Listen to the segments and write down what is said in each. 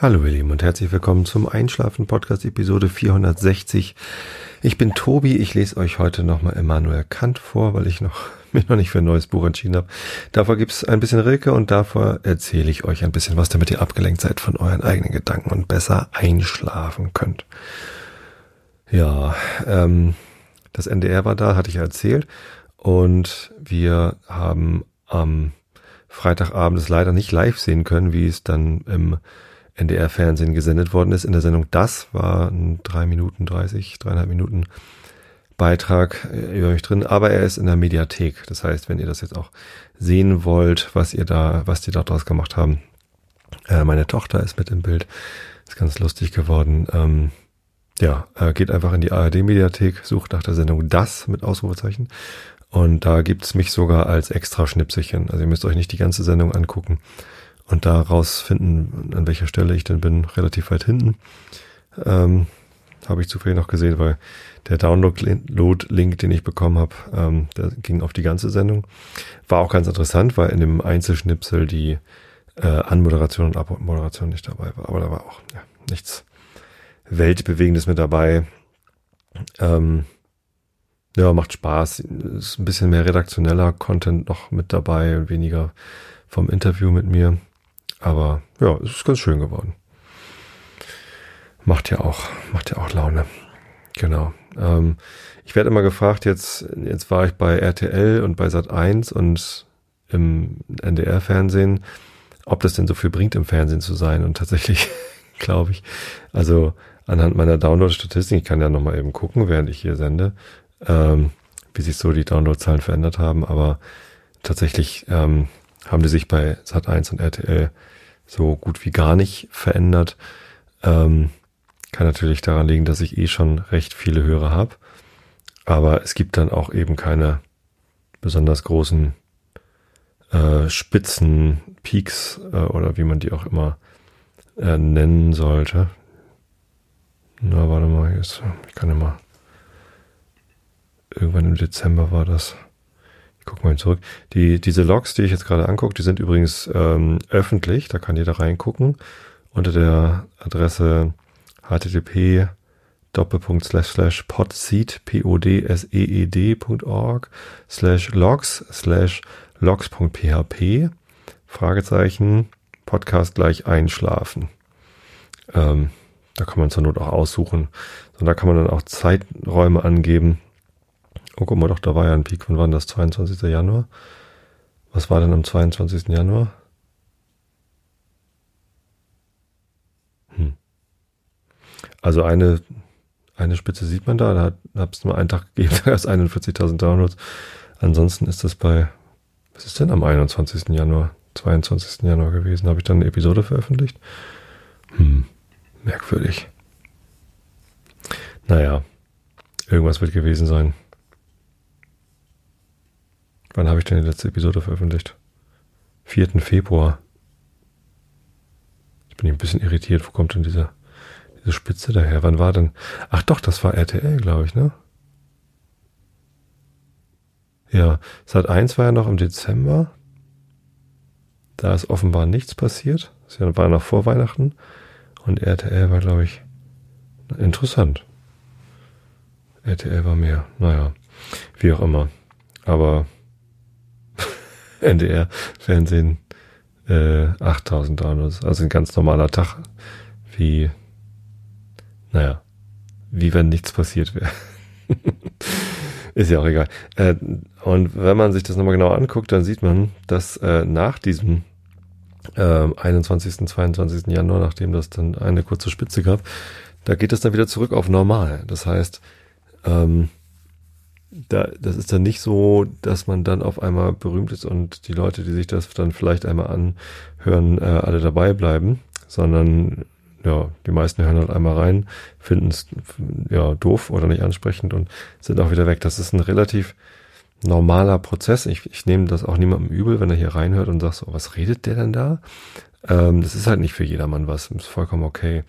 Hallo ihr Lieben und herzlich willkommen zum Einschlafen Podcast Episode 460. Ich bin Tobi, ich lese euch heute nochmal Immanuel Kant vor, weil ich noch, mich noch nicht für ein neues Buch entschieden habe. Davor gibt's ein bisschen Rilke und davor erzähle ich euch ein bisschen was, damit ihr abgelenkt seid von euren eigenen Gedanken und besser einschlafen könnt. Ja, ähm, das NDR war da, hatte ich erzählt und wir haben am Freitagabend es leider nicht live sehen können, wie es dann im NDR-Fernsehen gesendet worden ist. In der Sendung Das war ein drei Minuten 30, dreieinhalb Minuten Beitrag äh, über mich drin, aber er ist in der Mediathek. Das heißt, wenn ihr das jetzt auch sehen wollt, was ihr da, was die daraus gemacht haben, äh, meine Tochter ist mit im Bild, ist ganz lustig geworden. Ähm, ja, äh, geht einfach in die ARD-Mediathek, sucht nach der Sendung Das mit Ausrufezeichen. Und da gibt's mich sogar als extra Schnipselchen. Also ihr müsst euch nicht die ganze Sendung angucken und da rausfinden, an welcher Stelle ich denn bin, relativ weit hinten. Ähm, habe ich zufällig noch gesehen, weil der Download-Link, den ich bekommen habe, ähm, der ging auf die ganze Sendung. War auch ganz interessant, weil in dem Einzelschnipsel die äh, Anmoderation und Abmoderation nicht dabei war. Aber da war auch ja, nichts Weltbewegendes mit dabei. Ähm, ja, macht Spaß. Ist ein bisschen mehr redaktioneller Content noch mit dabei und weniger vom Interview mit mir. Aber ja, es ist ganz schön geworden. Macht ja auch, macht ja auch Laune. Genau. Ähm, ich werde immer gefragt, jetzt, jetzt war ich bei RTL und bei Sat 1 und im NDR-Fernsehen, ob das denn so viel bringt, im Fernsehen zu sein. Und tatsächlich glaube ich, also anhand meiner Download-Statistik, ich kann ja nochmal eben gucken, während ich hier sende, ähm, wie sich so die Downloadzahlen verändert haben, aber tatsächlich ähm, haben die sich bei Sat1 und RTL so gut wie gar nicht verändert. Ähm, kann natürlich daran liegen, dass ich eh schon recht viele Hörer habe. Aber es gibt dann auch eben keine besonders großen äh, Spitzen, Peaks äh, oder wie man die auch immer äh, nennen sollte. Na, warte mal, jetzt, ich kann ja mal. Irgendwann im Dezember war das guck mal zurück. Die, diese Logs, die ich jetzt gerade angucke, die sind übrigens ähm, öffentlich, da kann jeder reingucken unter der Adresse http doppelpunkt slash slash podseed p o d s e e d.org slash logs slash logs.php Fragezeichen Podcast gleich einschlafen. Ähm, da kann man zur Not auch aussuchen. Und da kann man dann auch Zeiträume angeben, Oh, guck mal doch, da war ja ein Peak. Wann das? 22. Januar? Was war denn am 22. Januar? Hm. Also eine, eine Spitze sieht man da. Da hat es nur einen Tag gegeben, da ist 41.000 Downloads. Ansonsten ist das bei, was ist denn am 21. Januar? 22. Januar gewesen. Habe ich dann eine Episode veröffentlicht? Hm, merkwürdig. Naja, irgendwas wird gewesen sein. Wann habe ich denn die letzte Episode veröffentlicht? 4. Februar. Jetzt bin ich ein bisschen irritiert. Wo kommt denn diese, diese Spitze daher? Wann war denn? Ach doch, das war RTL, glaube ich, ne? Ja, Sat 1 war ja noch im Dezember. Da ist offenbar nichts passiert. Das war noch vor Weihnachten. Und RTL war, glaube ich, interessant. RTL war mehr. Naja, wie auch immer. Aber NDR-Fernsehen äh, 8000 Downloads. Also ein ganz normaler Tag, wie, naja, wie wenn nichts passiert wäre. Ist ja auch egal. Äh, und wenn man sich das nochmal genau anguckt, dann sieht man, dass äh, nach diesem äh, 21., 22. Januar, nachdem das dann eine kurze Spitze gab, da geht es dann wieder zurück auf normal. Das heißt, ähm, da, das ist dann nicht so, dass man dann auf einmal berühmt ist und die Leute, die sich das dann vielleicht einmal anhören, äh, alle dabei bleiben, sondern ja, die meisten hören halt einmal rein, finden es ja doof oder nicht ansprechend und sind auch wieder weg. Das ist ein relativ normaler Prozess. Ich, ich nehme das auch niemandem übel, wenn er hier reinhört und sagt so, was redet der denn da? Ähm, das ist halt nicht für jedermann was, ist vollkommen okay.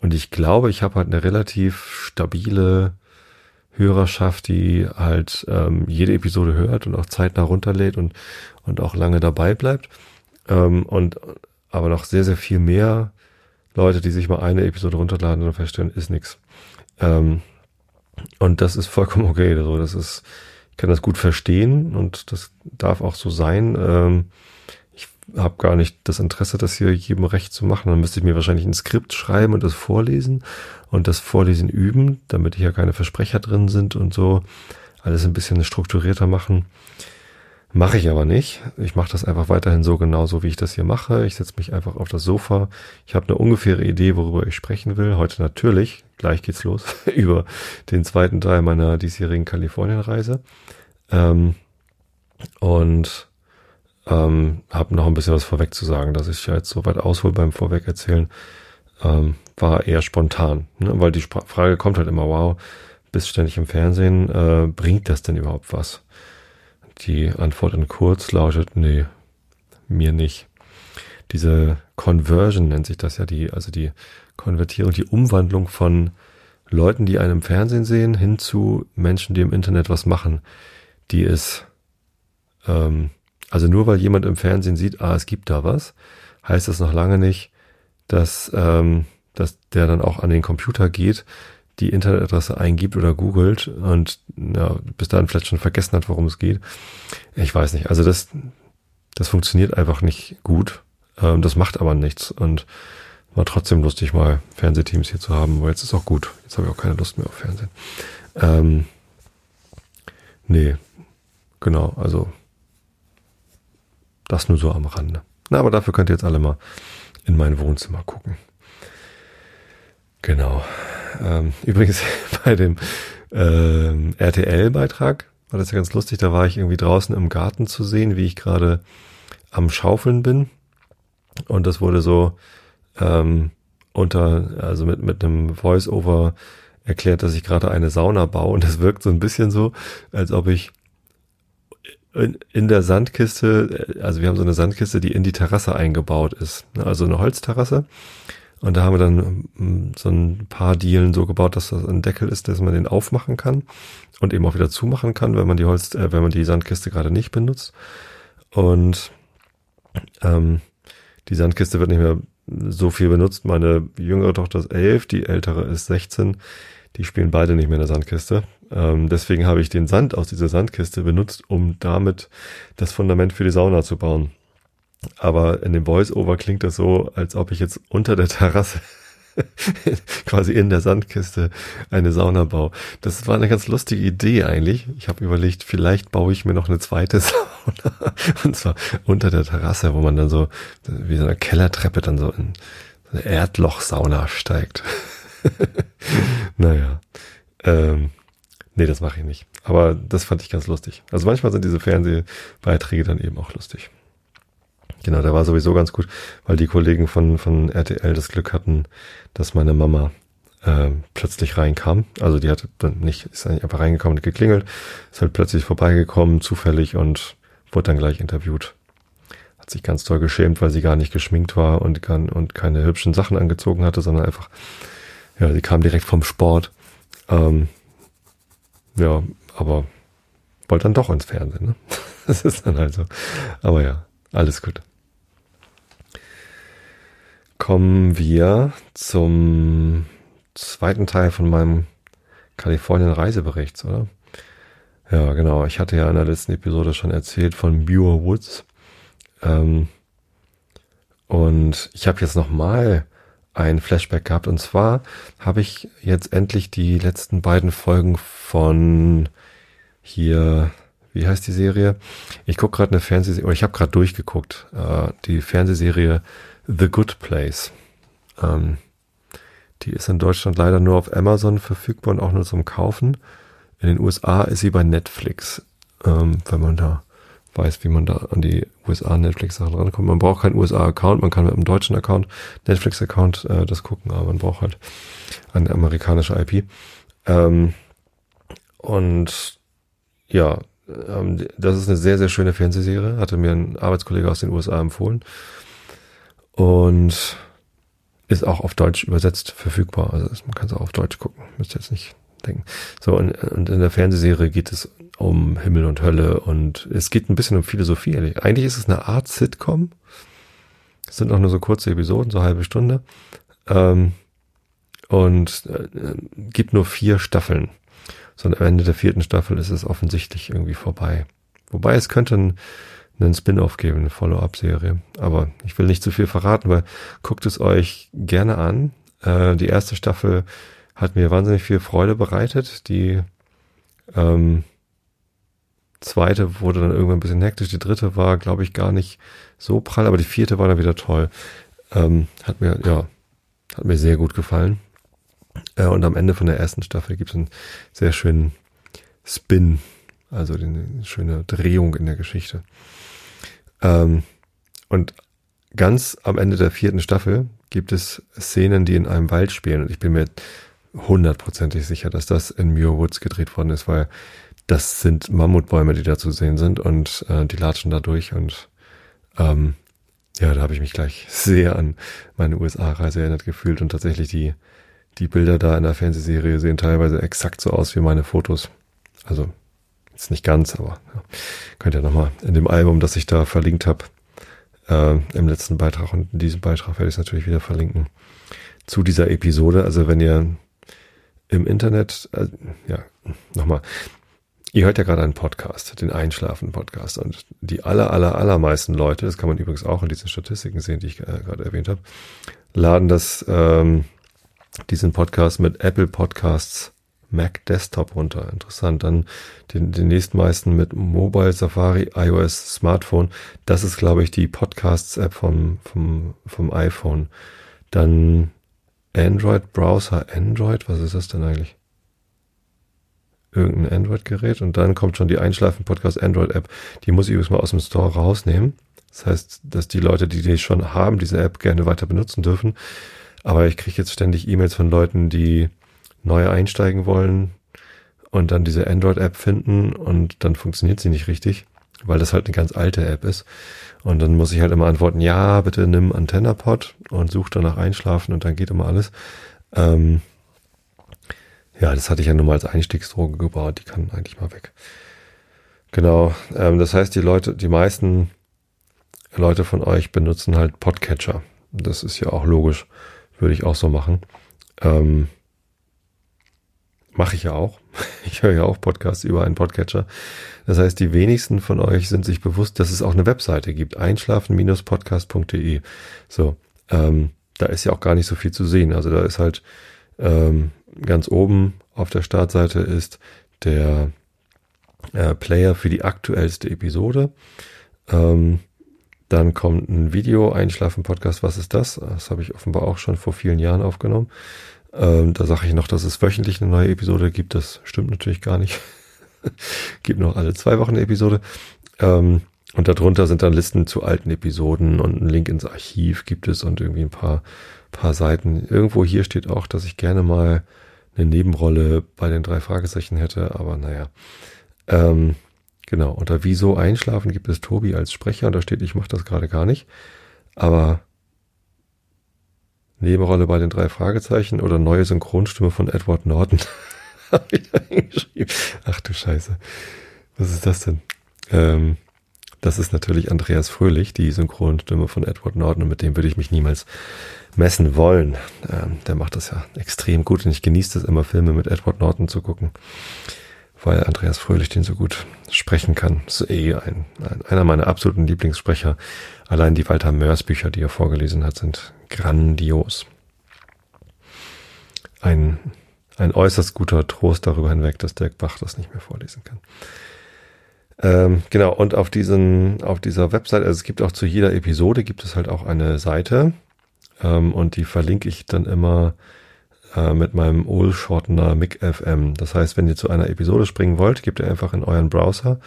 Und ich glaube, ich habe halt eine relativ stabile Hörerschaft, die halt ähm, jede Episode hört und auch zeitnah runterlädt und, und auch lange dabei bleibt. Ähm, und aber noch sehr, sehr viel mehr Leute, die sich mal eine Episode runterladen und feststellen, ist nix. Ähm, und das ist vollkommen okay. So, das ist, ich kann das gut verstehen und das darf auch so sein. Ähm, habe gar nicht das Interesse, das hier jedem recht zu machen. Dann müsste ich mir wahrscheinlich ein Skript schreiben und das vorlesen und das Vorlesen üben, damit hier keine Versprecher drin sind und so. Alles ein bisschen strukturierter machen. Mache ich aber nicht. Ich mache das einfach weiterhin so genauso, wie ich das hier mache. Ich setze mich einfach auf das Sofa. Ich habe eine ungefähre Idee, worüber ich sprechen will. Heute natürlich, gleich geht's los, über den zweiten Teil meiner diesjährigen Kalifornienreise. Ähm, und ähm, habe noch ein bisschen was vorweg zu sagen, dass ich jetzt so weit aushole beim Vorweg erzählen, ähm, war eher spontan, ne? weil die Frage kommt halt immer, wow, bist ständig im Fernsehen, äh, bringt das denn überhaupt was? Die Antwort in kurz lautet, nee, mir nicht. Diese Conversion nennt sich das ja, die, also die Konvertierung, die Umwandlung von Leuten, die einen im Fernsehen sehen, hin zu Menschen, die im Internet was machen, die ist, ähm, also nur weil jemand im Fernsehen sieht, ah, es gibt da was, heißt das noch lange nicht, dass, ähm, dass der dann auch an den Computer geht, die Internetadresse eingibt oder googelt und ja, bis dahin vielleicht schon vergessen hat, worum es geht. Ich weiß nicht. Also das, das funktioniert einfach nicht gut. Ähm, das macht aber nichts und war trotzdem lustig, mal Fernsehteams hier zu haben, weil jetzt ist auch gut. Jetzt habe ich auch keine Lust mehr auf Fernsehen. Ähm, nee, genau, also das nur so am Rande. Na, aber dafür könnt ihr jetzt alle mal in mein Wohnzimmer gucken. Genau. Ähm, übrigens bei dem ähm, RTL-Beitrag war das ja ganz lustig. Da war ich irgendwie draußen im Garten zu sehen, wie ich gerade am Schaufeln bin. Und das wurde so ähm, unter, also mit, mit einem Voice-Over erklärt, dass ich gerade eine Sauna baue. Und das wirkt so ein bisschen so, als ob ich in, in der Sandkiste, also wir haben so eine Sandkiste, die in die Terrasse eingebaut ist. Also eine Holzterrasse. Und da haben wir dann ähm, so ein paar Dielen so gebaut, dass das ein Deckel ist, dass man den aufmachen kann und eben auch wieder zumachen kann, wenn man die Holz, äh, wenn man die Sandkiste gerade nicht benutzt. Und ähm, die Sandkiste wird nicht mehr so viel benutzt. Meine jüngere Tochter ist elf, die ältere ist 16. Die spielen beide nicht mehr in der Sandkiste. Ähm, deswegen habe ich den Sand aus dieser Sandkiste benutzt, um damit das Fundament für die Sauna zu bauen. Aber in dem Voice-Over klingt das so, als ob ich jetzt unter der Terrasse quasi in der Sandkiste eine Sauna baue. Das war eine ganz lustige Idee eigentlich. Ich habe überlegt, vielleicht baue ich mir noch eine zweite Sauna. Und zwar unter der Terrasse, wo man dann so wie so eine Kellertreppe dann so in eine Erdlochsauna steigt. naja. Ähm, nee, das mache ich nicht. Aber das fand ich ganz lustig. Also manchmal sind diese Fernsehbeiträge dann eben auch lustig. Genau, der war sowieso ganz gut, weil die Kollegen von, von RTL das Glück hatten, dass meine Mama äh, plötzlich reinkam. Also die hatte dann nicht, ist eigentlich einfach reingekommen und geklingelt, ist halt plötzlich vorbeigekommen, zufällig und wurde dann gleich interviewt. Hat sich ganz toll geschämt, weil sie gar nicht geschminkt war und, und keine hübschen Sachen angezogen hatte, sondern einfach, ja, sie kam direkt vom Sport. Ähm, ja, aber wollte dann doch ins Fernsehen, ne? Das ist dann halt so. Aber ja, alles gut kommen wir zum zweiten Teil von meinem Kalifornien-Reisebericht, oder? Ja, genau. Ich hatte ja in der letzten Episode schon erzählt von Muir Woods. Ähm, und ich habe jetzt nochmal ein Flashback gehabt. Und zwar habe ich jetzt endlich die letzten beiden Folgen von hier, wie heißt die Serie? Ich gucke gerade eine Fernsehserie, oder ich habe gerade durchgeguckt, äh, die Fernsehserie The Good Place. Ähm, die ist in Deutschland leider nur auf Amazon verfügbar und auch nur zum Kaufen. In den USA ist sie bei Netflix, ähm, wenn man da weiß, wie man da an die USA Netflix Sachen rankommt. Man braucht keinen USA Account, man kann mit einem deutschen Account, Netflix Account äh, das gucken, aber man braucht halt eine amerikanische IP. Ähm, und ja, ähm, das ist eine sehr, sehr schöne Fernsehserie, hatte mir ein Arbeitskollege aus den USA empfohlen und ist auch auf Deutsch übersetzt verfügbar. Also man kann es auch auf Deutsch gucken, müsst ihr jetzt nicht denken. So, und, und in der Fernsehserie geht es um Himmel und Hölle und es geht ein bisschen um Philosophie. Eigentlich ist es eine Art Sitcom. Es sind auch nur so kurze Episoden, so halbe Stunde. Ähm, und äh, gibt nur vier Staffeln. So am Ende der vierten Staffel ist es offensichtlich irgendwie vorbei. Wobei es könnte ein, einen Spin-off geben, eine Follow-up-Serie. Aber ich will nicht zu viel verraten, weil guckt es euch gerne an. Äh, die erste Staffel hat mir wahnsinnig viel Freude bereitet. Die ähm, zweite wurde dann irgendwann ein bisschen hektisch. Die dritte war, glaube ich, gar nicht so prall, aber die vierte war dann wieder toll. Ähm, hat mir, ja, hat mir sehr gut gefallen. Äh, und am Ende von der ersten Staffel gibt es einen sehr schönen Spin, also eine schöne Drehung in der Geschichte. Ähm, und ganz am Ende der vierten Staffel gibt es Szenen, die in einem Wald spielen. Und ich bin mir hundertprozentig sicher, dass das in Muir Woods gedreht worden ist, weil das sind Mammutbäume, die da zu sehen sind und äh, die latschen da durch und ähm, ja, da habe ich mich gleich sehr an meine USA-Reise erinnert gefühlt und tatsächlich die, die Bilder da in der Fernsehserie sehen teilweise exakt so aus wie meine Fotos. Also jetzt nicht ganz, aber ja, könnt ihr nochmal in dem Album, das ich da verlinkt habe, äh, im letzten Beitrag und in diesem Beitrag werde ich es natürlich wieder verlinken, zu dieser Episode. Also wenn ihr im Internet, äh, ja, nochmal, Ihr hört ja gerade einen Podcast, den Einschlafen-Podcast. Und die aller, aller, allermeisten Leute, das kann man übrigens auch in diesen Statistiken sehen, die ich äh, gerade erwähnt habe, laden das, ähm, diesen Podcast mit Apple Podcasts Mac Desktop runter. Interessant. Dann den, den nächstmeisten mit Mobile Safari iOS Smartphone. Das ist, glaube ich, die Podcasts-App vom, vom, vom iPhone. Dann Android Browser. Android, was ist das denn eigentlich? Irgendein Android-Gerät und dann kommt schon die Einschlafen-Podcast Android-App. Die muss ich übrigens mal aus dem Store rausnehmen. Das heißt, dass die Leute, die die schon haben, diese App gerne weiter benutzen dürfen. Aber ich kriege jetzt ständig E-Mails von Leuten, die neu einsteigen wollen und dann diese Android-App finden und dann funktioniert sie nicht richtig, weil das halt eine ganz alte App ist. Und dann muss ich halt immer antworten, ja, bitte nimm AntennaPod und such danach Einschlafen und dann geht immer alles. Ähm, ja, das hatte ich ja nur mal als Einstiegsdroge gebaut, die kann eigentlich mal weg. Genau, ähm, das heißt, die Leute, die meisten Leute von euch benutzen halt Podcatcher. Das ist ja auch logisch, würde ich auch so machen. Ähm, Mache ich ja auch. Ich höre ja auch Podcasts über einen Podcatcher. Das heißt, die wenigsten von euch sind sich bewusst, dass es auch eine Webseite gibt. Einschlafen-podcast.de. So, ähm, da ist ja auch gar nicht so viel zu sehen. Also da ist halt ähm, ganz oben auf der Startseite ist der äh, Player für die aktuellste Episode. Ähm, dann kommt ein Video, Einschlafen-Podcast, was ist das? Das habe ich offenbar auch schon vor vielen Jahren aufgenommen. Ähm, da sage ich noch, dass es wöchentlich eine neue Episode gibt. Das stimmt natürlich gar nicht. gibt noch alle zwei Wochen eine Episode. Ähm, und darunter sind dann Listen zu alten Episoden und ein Link ins Archiv gibt es und irgendwie ein paar, paar Seiten. Irgendwo hier steht auch, dass ich gerne mal eine Nebenrolle bei den drei Fragezeichen hätte, aber naja. Ähm, genau, unter Wieso einschlafen gibt es Tobi als Sprecher und da steht, ich mache das gerade gar nicht. Aber Nebenrolle bei den drei Fragezeichen oder neue Synchronstimme von Edward Norton. Hab ich da. Ach du Scheiße. Was ist das denn? Ähm, das ist natürlich Andreas Fröhlich, die Synchronstimme von Edward Norton und mit dem würde ich mich niemals messen wollen. Ähm, der macht das ja extrem gut und ich genieße es immer, Filme mit Edward Norton zu gucken, weil Andreas Fröhlich den so gut sprechen kann. Das ist eh ein, ein, einer meiner absoluten Lieblingssprecher. Allein die Walter Mörs Bücher, die er vorgelesen hat, sind grandios. Ein, ein äußerst guter Trost darüber hinweg, dass Dirk Bach das nicht mehr vorlesen kann. Ähm, genau, und auf diesen, auf dieser Website, also es gibt auch zu jeder Episode gibt es halt auch eine Seite, ähm, und die verlinke ich dann immer äh, mit meinem OL-Shortener MIG-FM. Das heißt, wenn ihr zu einer Episode springen wollt, gebt ihr einfach in euren Browser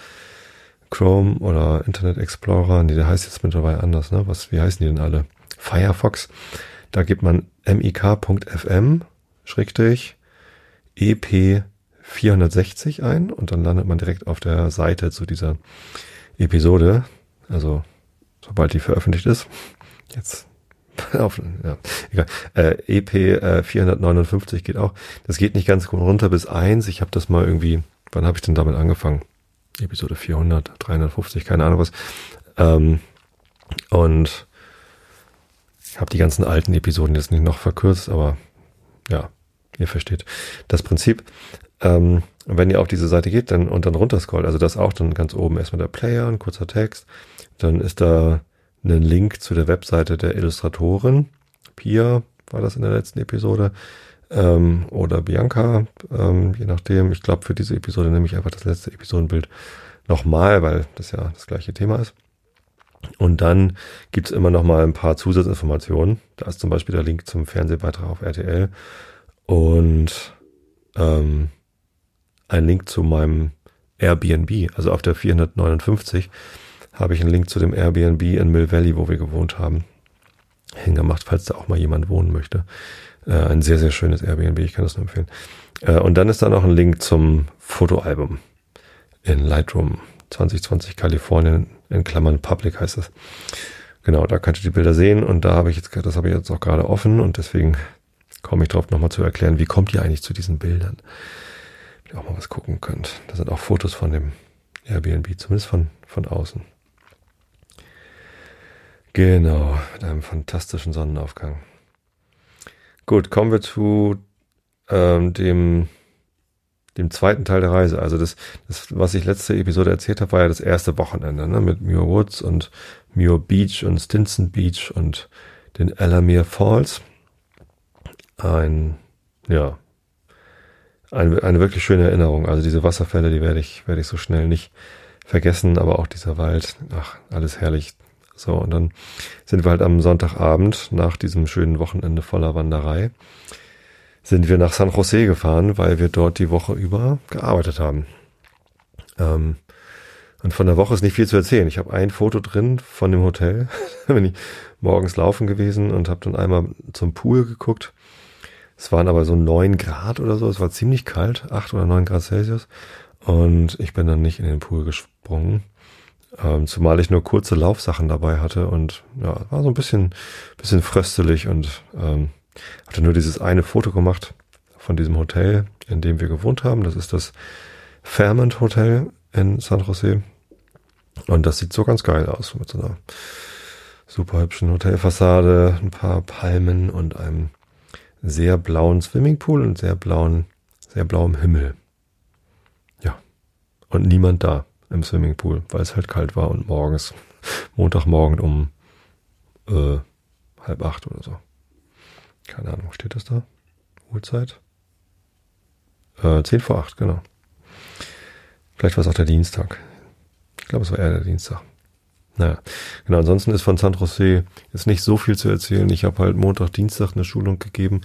Chrome oder Internet Explorer, nee, der heißt jetzt mittlerweile anders, ne? Was, wie heißen die denn alle? Firefox. Da gibt man mik.fm schrägstrich EP 460 ein und dann landet man direkt auf der Seite zu dieser Episode. Also sobald die veröffentlicht ist. Jetzt auf, ja, egal. Äh, EP äh, 459 geht auch. Das geht nicht ganz runter bis eins. Ich habe das mal irgendwie, wann habe ich denn damit angefangen? Episode 400, 350, keine Ahnung was. Ähm, und habe die ganzen alten Episoden jetzt nicht noch verkürzt, aber ja, ihr versteht das Prinzip. Ähm, wenn ihr auf diese Seite geht dann, und dann runterscrollt, also das auch dann ganz oben erstmal der Player, ein kurzer Text, dann ist da ein Link zu der Webseite der Illustratorin. Pia war das in der letzten Episode. Ähm, oder Bianca, ähm, je nachdem. Ich glaube, für diese Episode nehme ich einfach das letzte Episodenbild nochmal, weil das ja das gleiche Thema ist. Und dann gibt's immer noch mal ein paar Zusatzinformationen. Da ist zum Beispiel der Link zum Fernsehbeitrag auf RTL und ähm, ein Link zu meinem Airbnb. Also auf der 459 habe ich einen Link zu dem Airbnb in Mill Valley, wo wir gewohnt haben, hingemacht, falls da auch mal jemand wohnen möchte. Äh, ein sehr, sehr schönes Airbnb, ich kann das nur empfehlen. Äh, und dann ist da noch ein Link zum Fotoalbum in Lightroom 2020 Kalifornien in Klammern Public heißt es. Genau, da könnt ihr die Bilder sehen und da habe ich jetzt, das habe ich jetzt auch gerade offen und deswegen komme ich drauf nochmal zu erklären, wie kommt ihr eigentlich zu diesen Bildern? Wenn ihr auch mal was gucken könnt. Da sind auch Fotos von dem Airbnb, zumindest von, von außen. Genau, mit einem fantastischen Sonnenaufgang. Gut, kommen wir zu ähm, dem dem zweiten Teil der Reise. Also das, das was ich letzte Episode erzählt habe, war ja das erste Wochenende ne? mit Muir Woods und Muir Beach und Stinson Beach und den Alamere Falls. Ein, ja, eine, eine wirklich schöne Erinnerung. Also diese Wasserfälle, die werde ich, werde ich so schnell nicht vergessen, aber auch dieser Wald, ach, alles herrlich. So, und dann sind wir halt am Sonntagabend nach diesem schönen Wochenende voller Wanderei sind wir nach San Jose gefahren, weil wir dort die Woche über gearbeitet haben. Ähm, und von der Woche ist nicht viel zu erzählen. Ich habe ein Foto drin von dem Hotel. da bin ich morgens laufen gewesen und habe dann einmal zum Pool geguckt. Es waren aber so neun Grad oder so. Es war ziemlich kalt, acht oder neun Grad Celsius. Und ich bin dann nicht in den Pool gesprungen. Ähm, zumal ich nur kurze Laufsachen dabei hatte und ja, war so ein bisschen, bisschen fröstelig und ähm, hatte nur dieses eine Foto gemacht von diesem Hotel, in dem wir gewohnt haben. Das ist das Fairmont Hotel in San Jose. Und das sieht so ganz geil aus mit so einer super hübschen Hotelfassade, ein paar Palmen und einem sehr blauen Swimmingpool und sehr blauen, sehr blauem Himmel. Ja. Und niemand da im Swimmingpool, weil es halt kalt war und morgens, Montagmorgen um äh, halb acht oder so. Keine Ahnung, steht das da? Uhrzeit? Äh, 10 vor 8, genau. Vielleicht war es auch der Dienstag. Ich glaube, es war eher der Dienstag. Naja, genau. Ansonsten ist von San Jose jetzt nicht so viel zu erzählen. Ich habe halt Montag, Dienstag eine Schulung gegeben.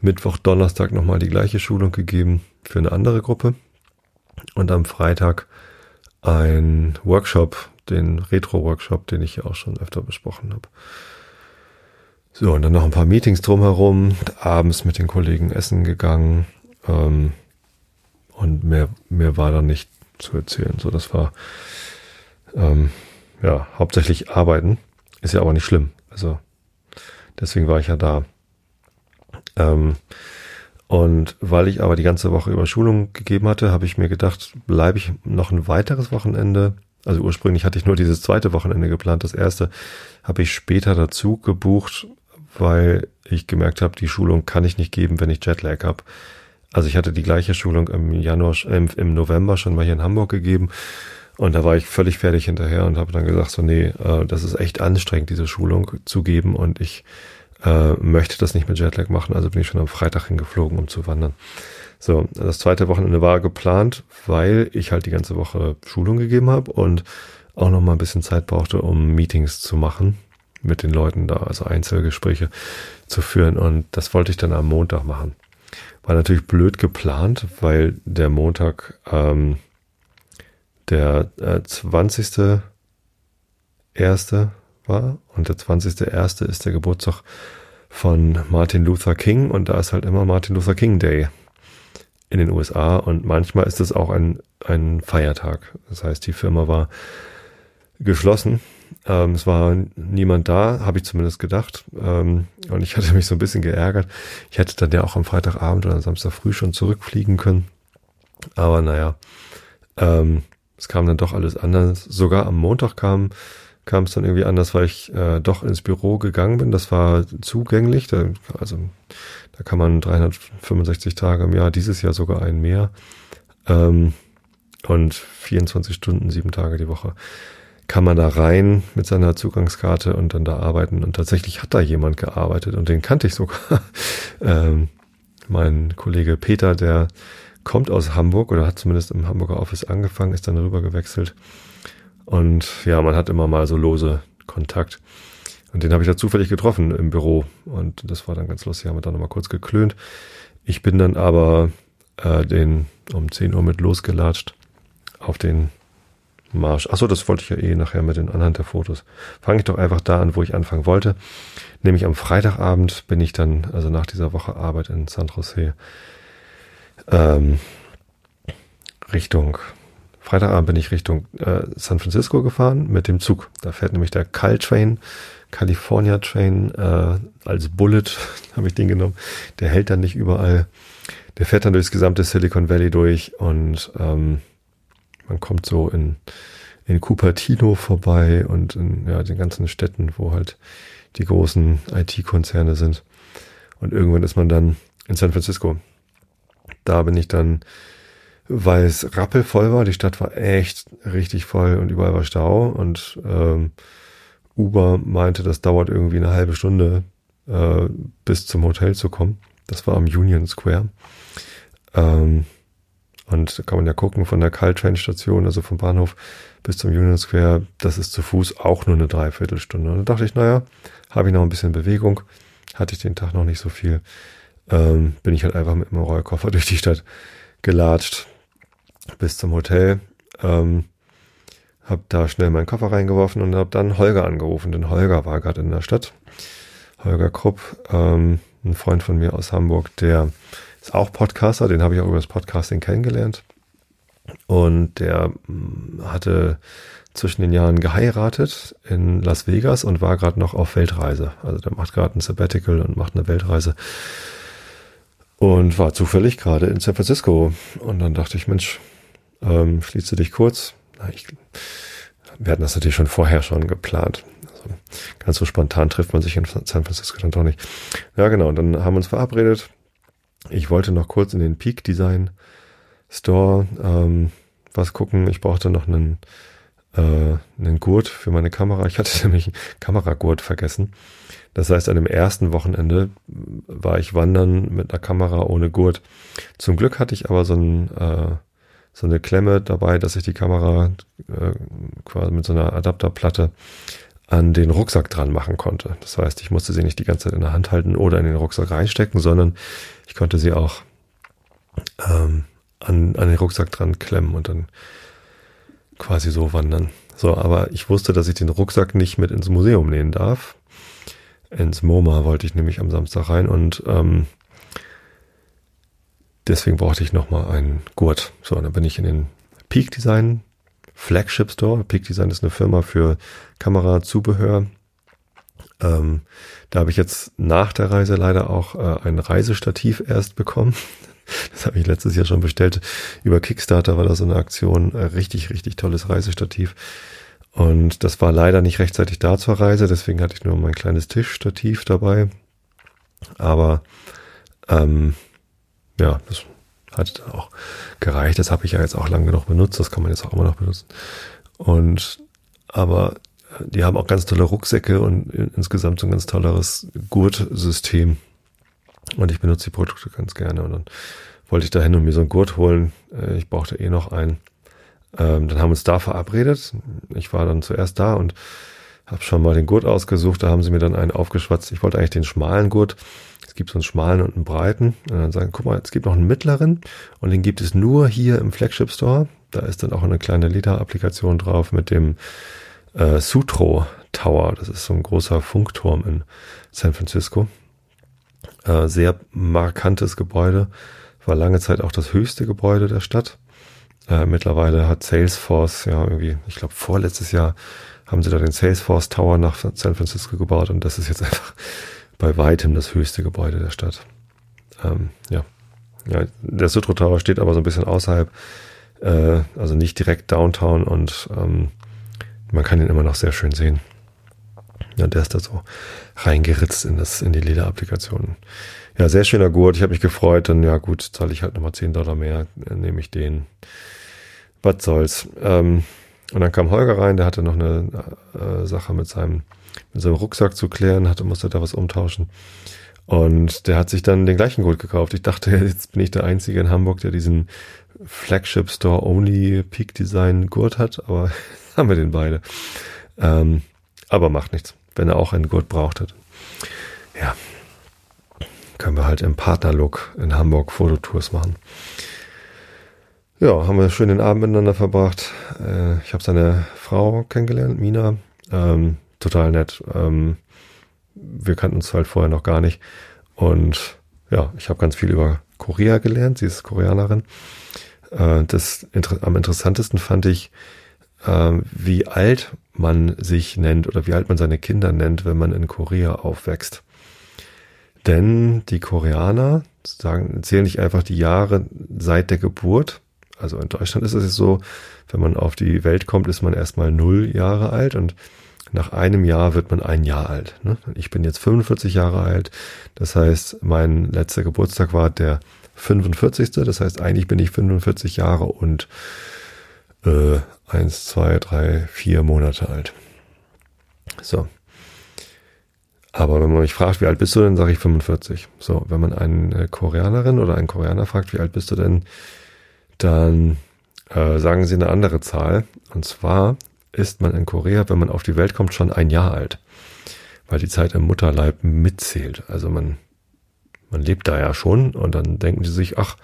Mittwoch, Donnerstag nochmal die gleiche Schulung gegeben für eine andere Gruppe. Und am Freitag ein Workshop, den Retro-Workshop, den ich ja auch schon öfter besprochen habe. So, und dann noch ein paar Meetings drumherum, abends mit den Kollegen essen gegangen. Ähm, und mehr, mehr war da nicht zu erzählen. So, das war ähm, ja hauptsächlich arbeiten. Ist ja aber nicht schlimm. Also deswegen war ich ja da. Ähm, und weil ich aber die ganze Woche über Schulung gegeben hatte, habe ich mir gedacht, bleibe ich noch ein weiteres Wochenende. Also ursprünglich hatte ich nur dieses zweite Wochenende geplant. Das erste habe ich später dazu gebucht, weil ich gemerkt habe, die Schulung kann ich nicht geben, wenn ich Jetlag habe. Also ich hatte die gleiche Schulung im Januar, äh, im November schon mal hier in Hamburg gegeben und da war ich völlig fertig hinterher und habe dann gesagt, so nee, äh, das ist echt anstrengend, diese Schulung zu geben und ich äh, möchte das nicht mit Jetlag machen, also bin ich schon am Freitag hingeflogen, um zu wandern. So, das zweite Wochenende war geplant, weil ich halt die ganze Woche Schulung gegeben habe und auch noch mal ein bisschen Zeit brauchte, um Meetings zu machen mit den Leuten da, also Einzelgespräche zu führen. Und das wollte ich dann am Montag machen. War natürlich blöd geplant, weil der Montag ähm, der äh, 20. Erste war und der 20. Erste ist der Geburtstag von Martin Luther King und da ist halt immer Martin Luther King Day in den USA und manchmal ist es auch ein, ein Feiertag. Das heißt, die Firma war geschlossen ähm, es war niemand da, habe ich zumindest gedacht. Ähm, und ich hatte mich so ein bisschen geärgert. Ich hätte dann ja auch am Freitagabend oder Samstag früh schon zurückfliegen können. Aber naja, ähm, es kam dann doch alles anders. Sogar am Montag kam kam es dann irgendwie anders, weil ich äh, doch ins Büro gegangen bin. Das war zugänglich. Da, also da kann man 365 Tage im Jahr, dieses Jahr sogar einen mehr. Ähm, und 24 Stunden, sieben Tage die Woche kann man da rein mit seiner Zugangskarte und dann da arbeiten. Und tatsächlich hat da jemand gearbeitet und den kannte ich sogar. ähm, mein Kollege Peter, der kommt aus Hamburg oder hat zumindest im Hamburger Office angefangen, ist dann rüber gewechselt. Und ja, man hat immer mal so lose Kontakt. Und den habe ich da zufällig getroffen im Büro. Und das war dann ganz lustig, haben wir dann nochmal kurz geklönt. Ich bin dann aber äh, den um 10 Uhr mit losgelatscht auf den Marsch. Achso, das wollte ich ja eh nachher mit den anhand der Fotos. Fange ich doch einfach da an, wo ich anfangen wollte. Nämlich am Freitagabend bin ich dann, also nach dieser Woche Arbeit in San Jose, ähm, Richtung, Freitagabend bin ich Richtung äh, San Francisco gefahren mit dem Zug. Da fährt nämlich der Caltrain, California Train, äh, als Bullet habe ich den genommen. Der hält dann nicht überall. Der fährt dann durchs gesamte Silicon Valley durch und ähm, man kommt so in, in Cupertino vorbei und in ja, den ganzen Städten, wo halt die großen IT-Konzerne sind. Und irgendwann ist man dann in San Francisco. Da bin ich dann, weil es rappelvoll war, die Stadt war echt richtig voll und überall war Stau und ähm, Uber meinte, das dauert irgendwie eine halbe Stunde äh, bis zum Hotel zu kommen. Das war am Union Square. Ähm, und da kann man ja gucken von der Caltrain-Station, also vom Bahnhof bis zum Union Square, das ist zu Fuß auch nur eine Dreiviertelstunde. Und da dachte ich, naja, habe ich noch ein bisschen Bewegung, hatte ich den Tag noch nicht so viel, ähm, bin ich halt einfach mit dem Rollkoffer durch die Stadt gelatscht bis zum Hotel, ähm, habe da schnell meinen Koffer reingeworfen und habe dann Holger angerufen, denn Holger war gerade in der Stadt. Holger Krupp, ähm, ein Freund von mir aus Hamburg, der ist auch Podcaster, den habe ich auch über das Podcasting kennengelernt. Und der mm, hatte zwischen den Jahren geheiratet in Las Vegas und war gerade noch auf Weltreise. Also der macht gerade ein Sabbatical und macht eine Weltreise. Und war zufällig gerade in San Francisco. Und dann dachte ich, Mensch, ähm, schließt du dich kurz? Na, ich, wir hatten das natürlich schon vorher schon geplant. Also ganz so spontan trifft man sich in San Francisco dann doch nicht. Ja, genau. Und dann haben wir uns verabredet ich wollte noch kurz in den Peak Design Store ähm, was gucken. Ich brauchte noch einen, äh, einen Gurt für meine Kamera. Ich hatte nämlich einen Kameragurt vergessen. Das heißt, an dem ersten Wochenende war ich wandern mit einer Kamera ohne Gurt. Zum Glück hatte ich aber so, ein, äh, so eine Klemme dabei, dass ich die Kamera äh, quasi mit so einer Adapterplatte an den Rucksack dran machen konnte. Das heißt, ich musste sie nicht die ganze Zeit in der Hand halten oder in den Rucksack reinstecken, sondern ich konnte sie auch ähm, an, an den Rucksack dran klemmen und dann quasi so wandern. So, aber ich wusste, dass ich den Rucksack nicht mit ins Museum nehmen darf. Ins MoMA wollte ich nämlich am Samstag rein und ähm, deswegen brauchte ich nochmal einen Gurt. So, dann bin ich in den Peak Design Flagship Store. Peak Design ist eine Firma für Kamerazubehör. Ähm, da habe ich jetzt nach der Reise leider auch äh, ein Reisestativ erst bekommen. Das habe ich letztes Jahr schon bestellt. Über Kickstarter war das so eine Aktion. Äh, richtig, richtig tolles Reisestativ. Und das war leider nicht rechtzeitig da zur Reise, deswegen hatte ich nur mein kleines Tischstativ dabei. Aber ähm, ja, das hat auch gereicht. Das habe ich ja jetzt auch lange genug benutzt. Das kann man jetzt auch immer noch benutzen. Und aber die haben auch ganz tolle Rucksäcke und insgesamt so ein ganz tolles Gurtsystem. Und ich benutze die Produkte ganz gerne. Und dann wollte ich da hin und mir so einen Gurt holen. Äh, ich brauchte eh noch einen. Ähm, dann haben wir uns da verabredet. Ich war dann zuerst da und habe schon mal den Gurt ausgesucht. Da haben sie mir dann einen aufgeschwatzt. Ich wollte eigentlich den schmalen Gurt. Es gibt so einen schmalen und einen breiten. Und dann sagen, guck mal, es gibt noch einen mittleren und den gibt es nur hier im Flagship Store. Da ist dann auch eine kleine Leder-Applikation drauf mit dem äh, Sutro Tower. Das ist so ein großer Funkturm in San Francisco. Äh, sehr markantes Gebäude. War lange Zeit auch das höchste Gebäude der Stadt. Äh, mittlerweile hat Salesforce, ja, irgendwie, ich glaube, vorletztes Jahr haben sie da den Salesforce Tower nach San Francisco gebaut und das ist jetzt einfach bei weitem das höchste Gebäude der Stadt. Ähm, ja. ja. Der Sutro Tower steht aber so ein bisschen außerhalb, äh, also nicht direkt downtown und ähm, Man kann ihn immer noch sehr schön sehen. Ja, der ist da so reingeritzt in das, in die Lederapplikation. Ja, sehr schöner Gurt. Ich habe mich gefreut. Dann, ja gut, zahle ich halt nochmal 10 Dollar mehr, nehme ich den. Was soll's. Ähm, und dann kam Holger rein, der hatte noch eine äh, Sache mit seinem, mit seinem Rucksack zu klären, hatte, musste da was umtauschen. Und der hat sich dann den gleichen Gurt gekauft. Ich dachte, jetzt bin ich der Einzige in Hamburg, der diesen Flagship Store Only Peak Design Gurt hat, aber haben wir den beide. Ähm, aber macht nichts, wenn er auch einen Gurt braucht hat. Ja, können wir halt im Partnerlook in Hamburg Fototours machen. Ja, haben wir schön den Abend miteinander verbracht. Äh, ich habe seine Frau kennengelernt, Mina. Ähm, total nett. Ähm, wir kannten uns halt vorher noch gar nicht. Und ja, ich habe ganz viel über Korea gelernt. Sie ist Koreanerin. Äh, das am interessantesten fand ich, äh, wie alt man sich nennt oder wie alt man seine Kinder nennt, wenn man in Korea aufwächst. Denn die Koreaner sagen, zählen nicht einfach die Jahre seit der Geburt. Also in Deutschland ist es so, wenn man auf die Welt kommt, ist man erstmal null Jahre alt und nach einem Jahr wird man ein Jahr alt. Ne? Ich bin jetzt 45 Jahre alt. Das heißt, mein letzter Geburtstag war der 45. Das heißt, eigentlich bin ich 45 Jahre und äh, eins, zwei, drei, vier Monate alt. So. Aber wenn man mich fragt, wie alt bist du denn, sage ich 45. So, wenn man eine Koreanerin oder einen Koreaner fragt, wie alt bist du denn, dann äh, sagen sie eine andere Zahl. Und zwar ist man in Korea, wenn man auf die Welt kommt, schon ein Jahr alt. Weil die Zeit im Mutterleib mitzählt. Also man, man lebt da ja schon und dann denken die sich, ach,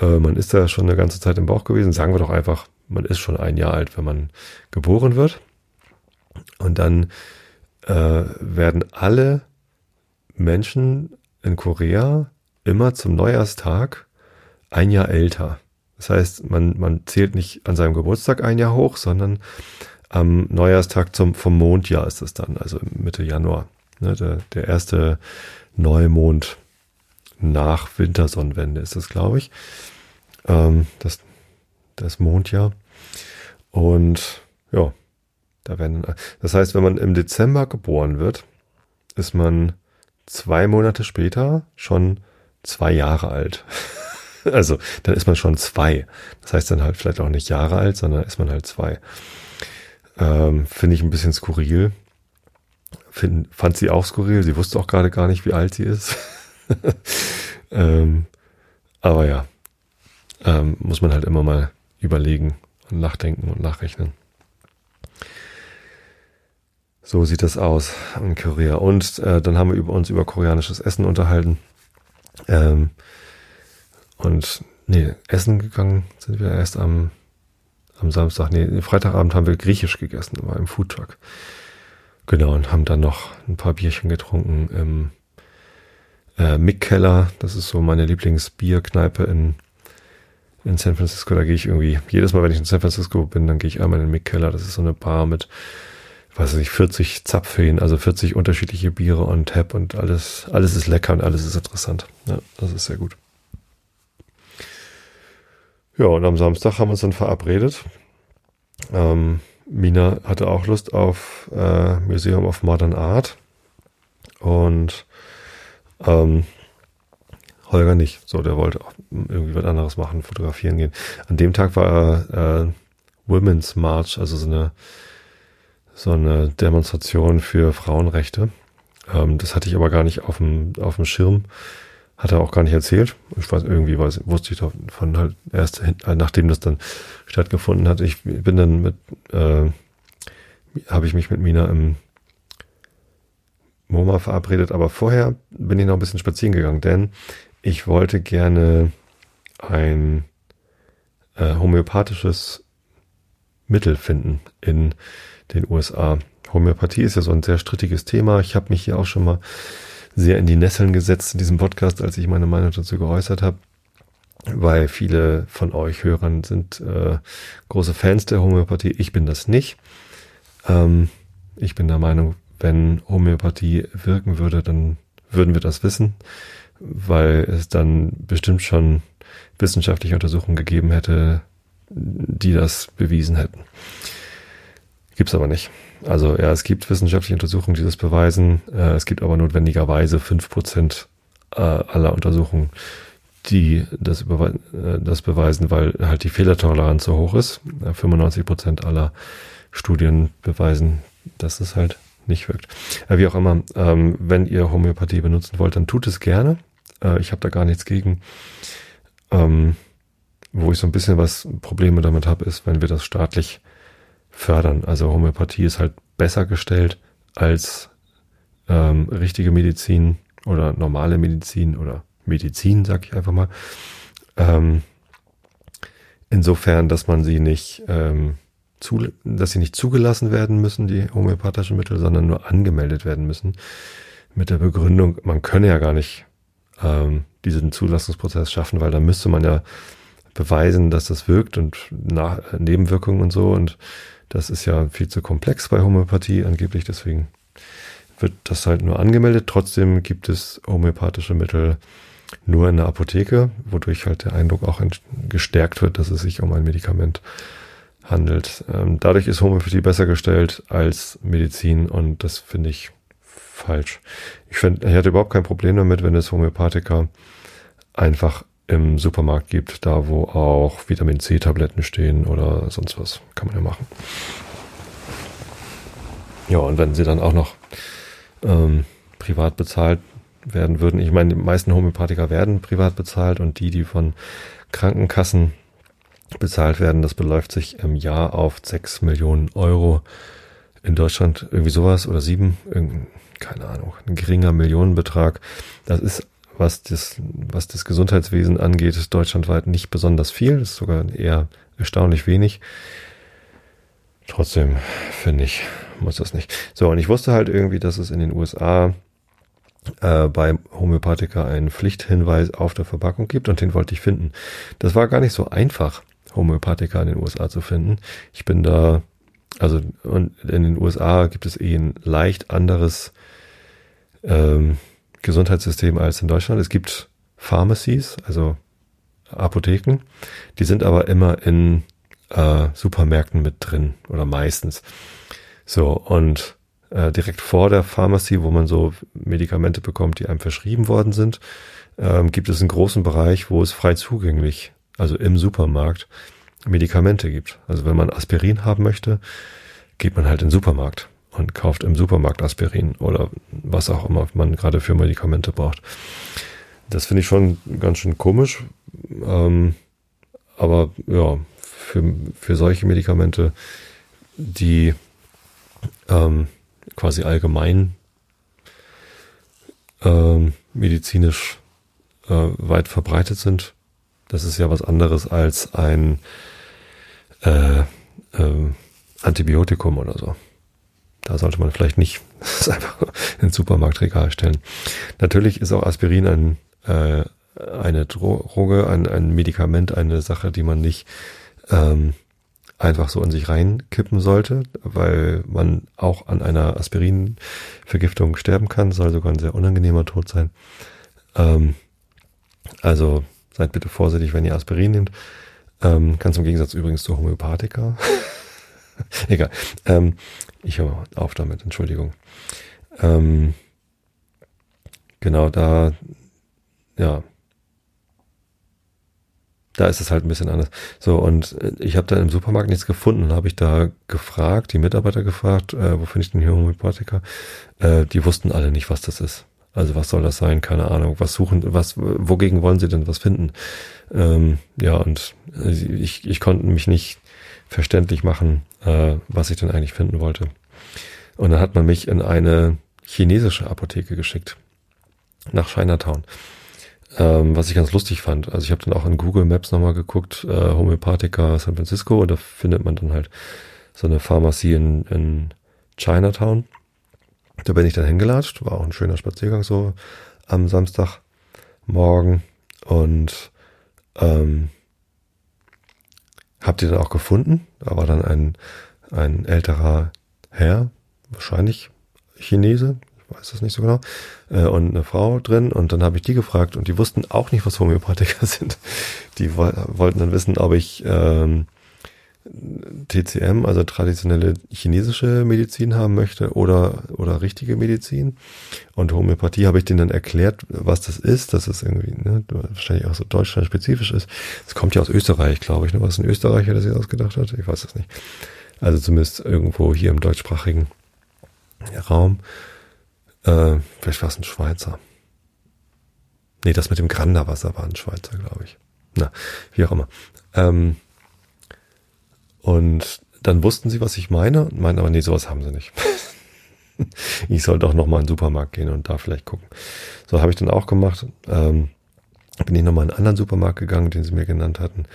äh, man ist da schon eine ganze Zeit im Bauch gewesen. Sagen wir doch einfach, man ist schon ein Jahr alt, wenn man geboren wird. Und dann äh, werden alle Menschen in Korea immer zum Neujahrstag ein Jahr älter. Das heißt, man, man zählt nicht an seinem Geburtstag ein Jahr hoch, sondern am Neujahrstag zum, vom Mondjahr ist es dann, also Mitte Januar. Ne, der, der erste Neumond nach Wintersonnenwende ist es, glaube ich. Ähm, das, das Mondjahr. Und ja, da werden, das heißt, wenn man im Dezember geboren wird, ist man zwei Monate später schon zwei Jahre alt. also, dann ist man schon zwei. Das heißt dann halt vielleicht auch nicht Jahre alt, sondern ist man halt zwei. Ähm, Finde ich ein bisschen skurril. Find, fand sie auch skurril. Sie wusste auch gerade gar nicht, wie alt sie ist. ähm, aber ja, ähm, muss man halt immer mal überlegen und nachdenken und nachrechnen. So sieht das aus in Korea. Und äh, dann haben wir über uns über koreanisches Essen unterhalten. Ähm, und nee, essen gegangen sind wir erst am, am Samstag. Nee, Freitagabend haben wir griechisch gegessen, war im Foodtruck. Genau, und haben dann noch ein paar Bierchen getrunken im äh, Mick Keller. Das ist so meine Lieblingsbierkneipe in, in San Francisco. Da gehe ich irgendwie, jedes Mal, wenn ich in San Francisco bin, dann gehe ich einmal in den Mick Keller. Das ist so eine Bar mit weiß nicht, 40 Zapfhähnen, also 40 unterschiedliche Biere on tap und alles, alles ist lecker und alles ist interessant. Ja, das ist sehr gut. Ja, und am Samstag haben wir uns dann verabredet. Ähm, Mina hatte auch Lust auf äh, Museum of Modern Art und ähm, Holger nicht. So, der wollte auch irgendwie was anderes machen, fotografieren gehen. An dem Tag war äh, Women's March, also so eine so eine Demonstration für Frauenrechte. Ähm, das hatte ich aber gar nicht auf dem, auf dem Schirm. Hat er auch gar nicht erzählt. Ich weiß, irgendwie weiß, wusste ich davon halt erst, äh, nachdem das dann stattgefunden hat. Ich bin dann mit, äh, habe ich mich mit Mina im MoMA verabredet, aber vorher bin ich noch ein bisschen spazieren gegangen, denn ich wollte gerne ein äh, homöopathisches Mittel finden in den USA. Homöopathie ist ja so ein sehr strittiges Thema. Ich habe mich hier auch schon mal sehr in die Nesseln gesetzt in diesem Podcast, als ich meine Meinung dazu geäußert habe, weil viele von euch Hörern sind äh, große Fans der Homöopathie. Ich bin das nicht. Ähm, ich bin der Meinung, wenn Homöopathie wirken würde, dann würden wir das wissen, weil es dann bestimmt schon wissenschaftliche Untersuchungen gegeben hätte, die das bewiesen hätten. Gibt's aber nicht. Also ja, es gibt wissenschaftliche Untersuchungen, die das beweisen. Äh, es gibt aber notwendigerweise fünf Prozent äh, aller Untersuchungen, die das, äh, das beweisen, weil halt die Fehlertoleranz so hoch ist. 95 Prozent aller Studien beweisen, dass es halt nicht wirkt. Äh, wie auch immer, ähm, wenn ihr Homöopathie benutzen wollt, dann tut es gerne. Äh, ich habe da gar nichts gegen. Ähm, wo ich so ein bisschen was Probleme damit habe, ist, wenn wir das staatlich fördern. Also Homöopathie ist halt besser gestellt als ähm, richtige Medizin oder normale Medizin oder Medizin, sag ich einfach mal. Ähm, insofern, dass man sie nicht, ähm, zu, dass sie nicht zugelassen werden müssen, die homöopathischen Mittel, sondern nur angemeldet werden müssen. Mit der Begründung, man könne ja gar nicht ähm, diesen Zulassungsprozess schaffen, weil da müsste man ja beweisen, dass das wirkt und nach, Nebenwirkungen und so. Und das ist ja viel zu komplex bei Homöopathie angeblich, deswegen wird das halt nur angemeldet. Trotzdem gibt es homöopathische Mittel nur in der Apotheke, wodurch halt der Eindruck auch gestärkt wird, dass es sich um ein Medikament handelt. Ähm, dadurch ist Homöopathie besser gestellt als Medizin und das finde ich falsch. Ich finde, ich hätte überhaupt kein Problem damit, wenn es Homöopathika einfach im Supermarkt gibt, da wo auch Vitamin C-Tabletten stehen oder sonst was. Kann man ja machen. Ja, und wenn sie dann auch noch ähm, privat bezahlt werden würden, ich meine, die meisten Homöopathiker werden privat bezahlt und die, die von Krankenkassen bezahlt werden, das beläuft sich im Jahr auf 6 Millionen Euro. In Deutschland irgendwie sowas oder sieben, keine Ahnung, ein geringer Millionenbetrag. Das ist was das, was das Gesundheitswesen angeht, ist deutschlandweit nicht besonders viel, das ist sogar eher erstaunlich wenig. Trotzdem finde ich, muss das nicht. So, und ich wusste halt irgendwie, dass es in den USA äh, bei Homöopathika einen Pflichthinweis auf der Verpackung gibt und den wollte ich finden. Das war gar nicht so einfach, Homöopathika in den USA zu finden. Ich bin da, also und in den USA gibt es eh ein leicht anderes ähm, Gesundheitssystem als in Deutschland. Es gibt Pharmacies, also Apotheken, die sind aber immer in äh, Supermärkten mit drin oder meistens. So, und äh, direkt vor der Pharmacy, wo man so Medikamente bekommt, die einem verschrieben worden sind, ähm, gibt es einen großen Bereich, wo es frei zugänglich, also im Supermarkt, Medikamente gibt. Also wenn man Aspirin haben möchte, geht man halt in den Supermarkt und kauft im Supermarkt Aspirin oder was auch immer man gerade für Medikamente braucht. Das finde ich schon ganz schön komisch. Ähm, aber ja, für, für solche Medikamente, die ähm, quasi allgemein ähm, medizinisch äh, weit verbreitet sind, das ist ja was anderes als ein äh, äh, Antibiotikum oder so. Da sollte man vielleicht nicht das einfach ins Supermarktregal stellen. Natürlich ist auch Aspirin ein, äh, eine Droge, ein, ein Medikament, eine Sache, die man nicht ähm, einfach so in sich reinkippen sollte, weil man auch an einer Aspirinvergiftung sterben kann, soll sogar ein sehr unangenehmer Tod sein. Ähm, also seid bitte vorsichtig, wenn ihr Aspirin nehmt. Ähm, ganz im Gegensatz übrigens zu Homöopathika. Egal. Ähm, ich höre auf damit, Entschuldigung. Ähm, genau, da, ja, da ist es halt ein bisschen anders. So, und äh, ich habe da im Supermarkt nichts gefunden. Habe ich da gefragt, die Mitarbeiter gefragt, äh, wo finde ich denn hier Homöopathika? Äh, die wussten alle nicht, was das ist. Also was soll das sein? Keine Ahnung. Was suchen, was, wogegen wollen sie denn was finden? Ähm, ja, und äh, ich, ich konnte mich nicht verständlich machen, äh, was ich denn eigentlich finden wollte. Und dann hat man mich in eine chinesische Apotheke geschickt, nach Chinatown. Ähm, was ich ganz lustig fand. Also ich habe dann auch in Google Maps nochmal geguckt, äh, Homöopathika San Francisco, und da findet man dann halt so eine Pharmazie in, in Chinatown. Da bin ich dann hingelatscht, war auch ein schöner Spaziergang so am Samstagmorgen und ähm, Habt ihr dann auch gefunden? Da war dann ein, ein älterer Herr, wahrscheinlich Chinese, ich weiß das nicht so genau, äh, und eine Frau drin. Und dann habe ich die gefragt und die wussten auch nicht, was Homöopathiker sind. Die wollten dann wissen, ob ich ähm, TCM, also traditionelle chinesische Medizin haben möchte oder, oder richtige Medizin. Und Homöopathie habe ich denen dann erklärt, was das ist, dass es irgendwie ne, wahrscheinlich auch so deutschland-spezifisch ist. Es kommt ja aus Österreich, glaube ich. Ne? Was ein Österreicher, der sich ausgedacht hat? Ich weiß es nicht. Also zumindest irgendwo hier im deutschsprachigen Raum. Äh, vielleicht war es ein Schweizer. Nee, das mit dem Granderwasser war ein Schweizer, glaube ich. Na, wie auch immer. Ähm, und dann wussten sie, was ich meine und meinten aber, nee, sowas haben sie nicht. ich soll doch nochmal in den Supermarkt gehen und da vielleicht gucken. So habe ich dann auch gemacht. Ähm, bin ich nochmal in einen anderen Supermarkt gegangen, den sie mir genannt hatten.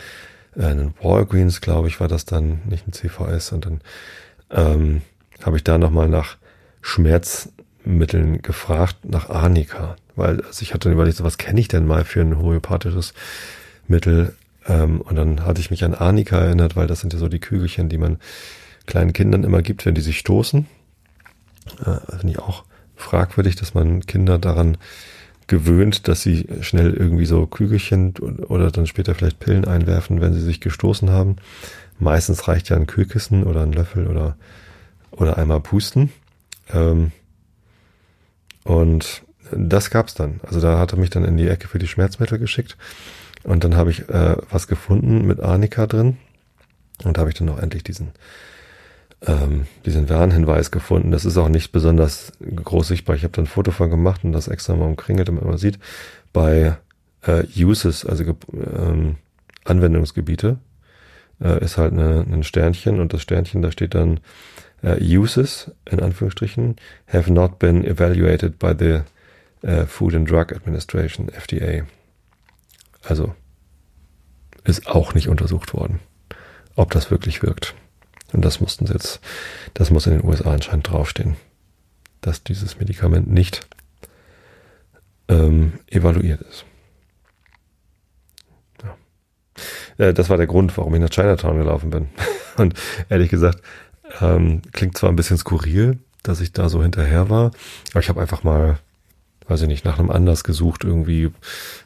Äh, einen Walgreens, glaube ich, war das dann, nicht ein CVS. Und dann ähm, habe ich da nochmal nach Schmerzmitteln gefragt, nach Arnika. Weil also ich hatte überlegt, so was kenne ich denn mal für ein homöopathisches Mittel? Ähm, und dann hatte ich mich an Arnika erinnert, weil das sind ja so die Kügelchen, die man kleinen Kindern immer gibt, wenn die sich stoßen. Äh, Finde ich auch fragwürdig, dass man Kinder daran gewöhnt, dass sie schnell irgendwie so Kügelchen oder dann später vielleicht Pillen einwerfen, wenn sie sich gestoßen haben. Meistens reicht ja ein Kühlkissen oder ein Löffel oder, oder einmal pusten. Ähm, und das gab's dann. Also da hat er mich dann in die Ecke für die Schmerzmittel geschickt. Und dann habe ich äh, was gefunden mit Arnika drin. Und da habe ich dann auch endlich diesen, ähm, diesen Warnhinweis gefunden. Das ist auch nicht besonders groß sichtbar. Ich habe da ein Foto von gemacht und das extra mal umkringelt, damit man sieht. Bei äh, Uses, also ähm, Anwendungsgebiete, äh, ist halt eine, ein Sternchen und das Sternchen, da steht dann äh, Uses, in Anführungsstrichen, have not been evaluated by the uh, Food and Drug Administration, FDA. Also ist auch nicht untersucht worden, ob das wirklich wirkt. Und das mussten sie jetzt, das muss in den USA anscheinend draufstehen, dass dieses Medikament nicht ähm, evaluiert ist. Ja. Äh, das war der Grund, warum ich nach Chinatown gelaufen bin. Und ehrlich gesagt, ähm, klingt zwar ein bisschen skurril, dass ich da so hinterher war, aber ich habe einfach mal, weiß ich nicht, nach einem Anlass gesucht, irgendwie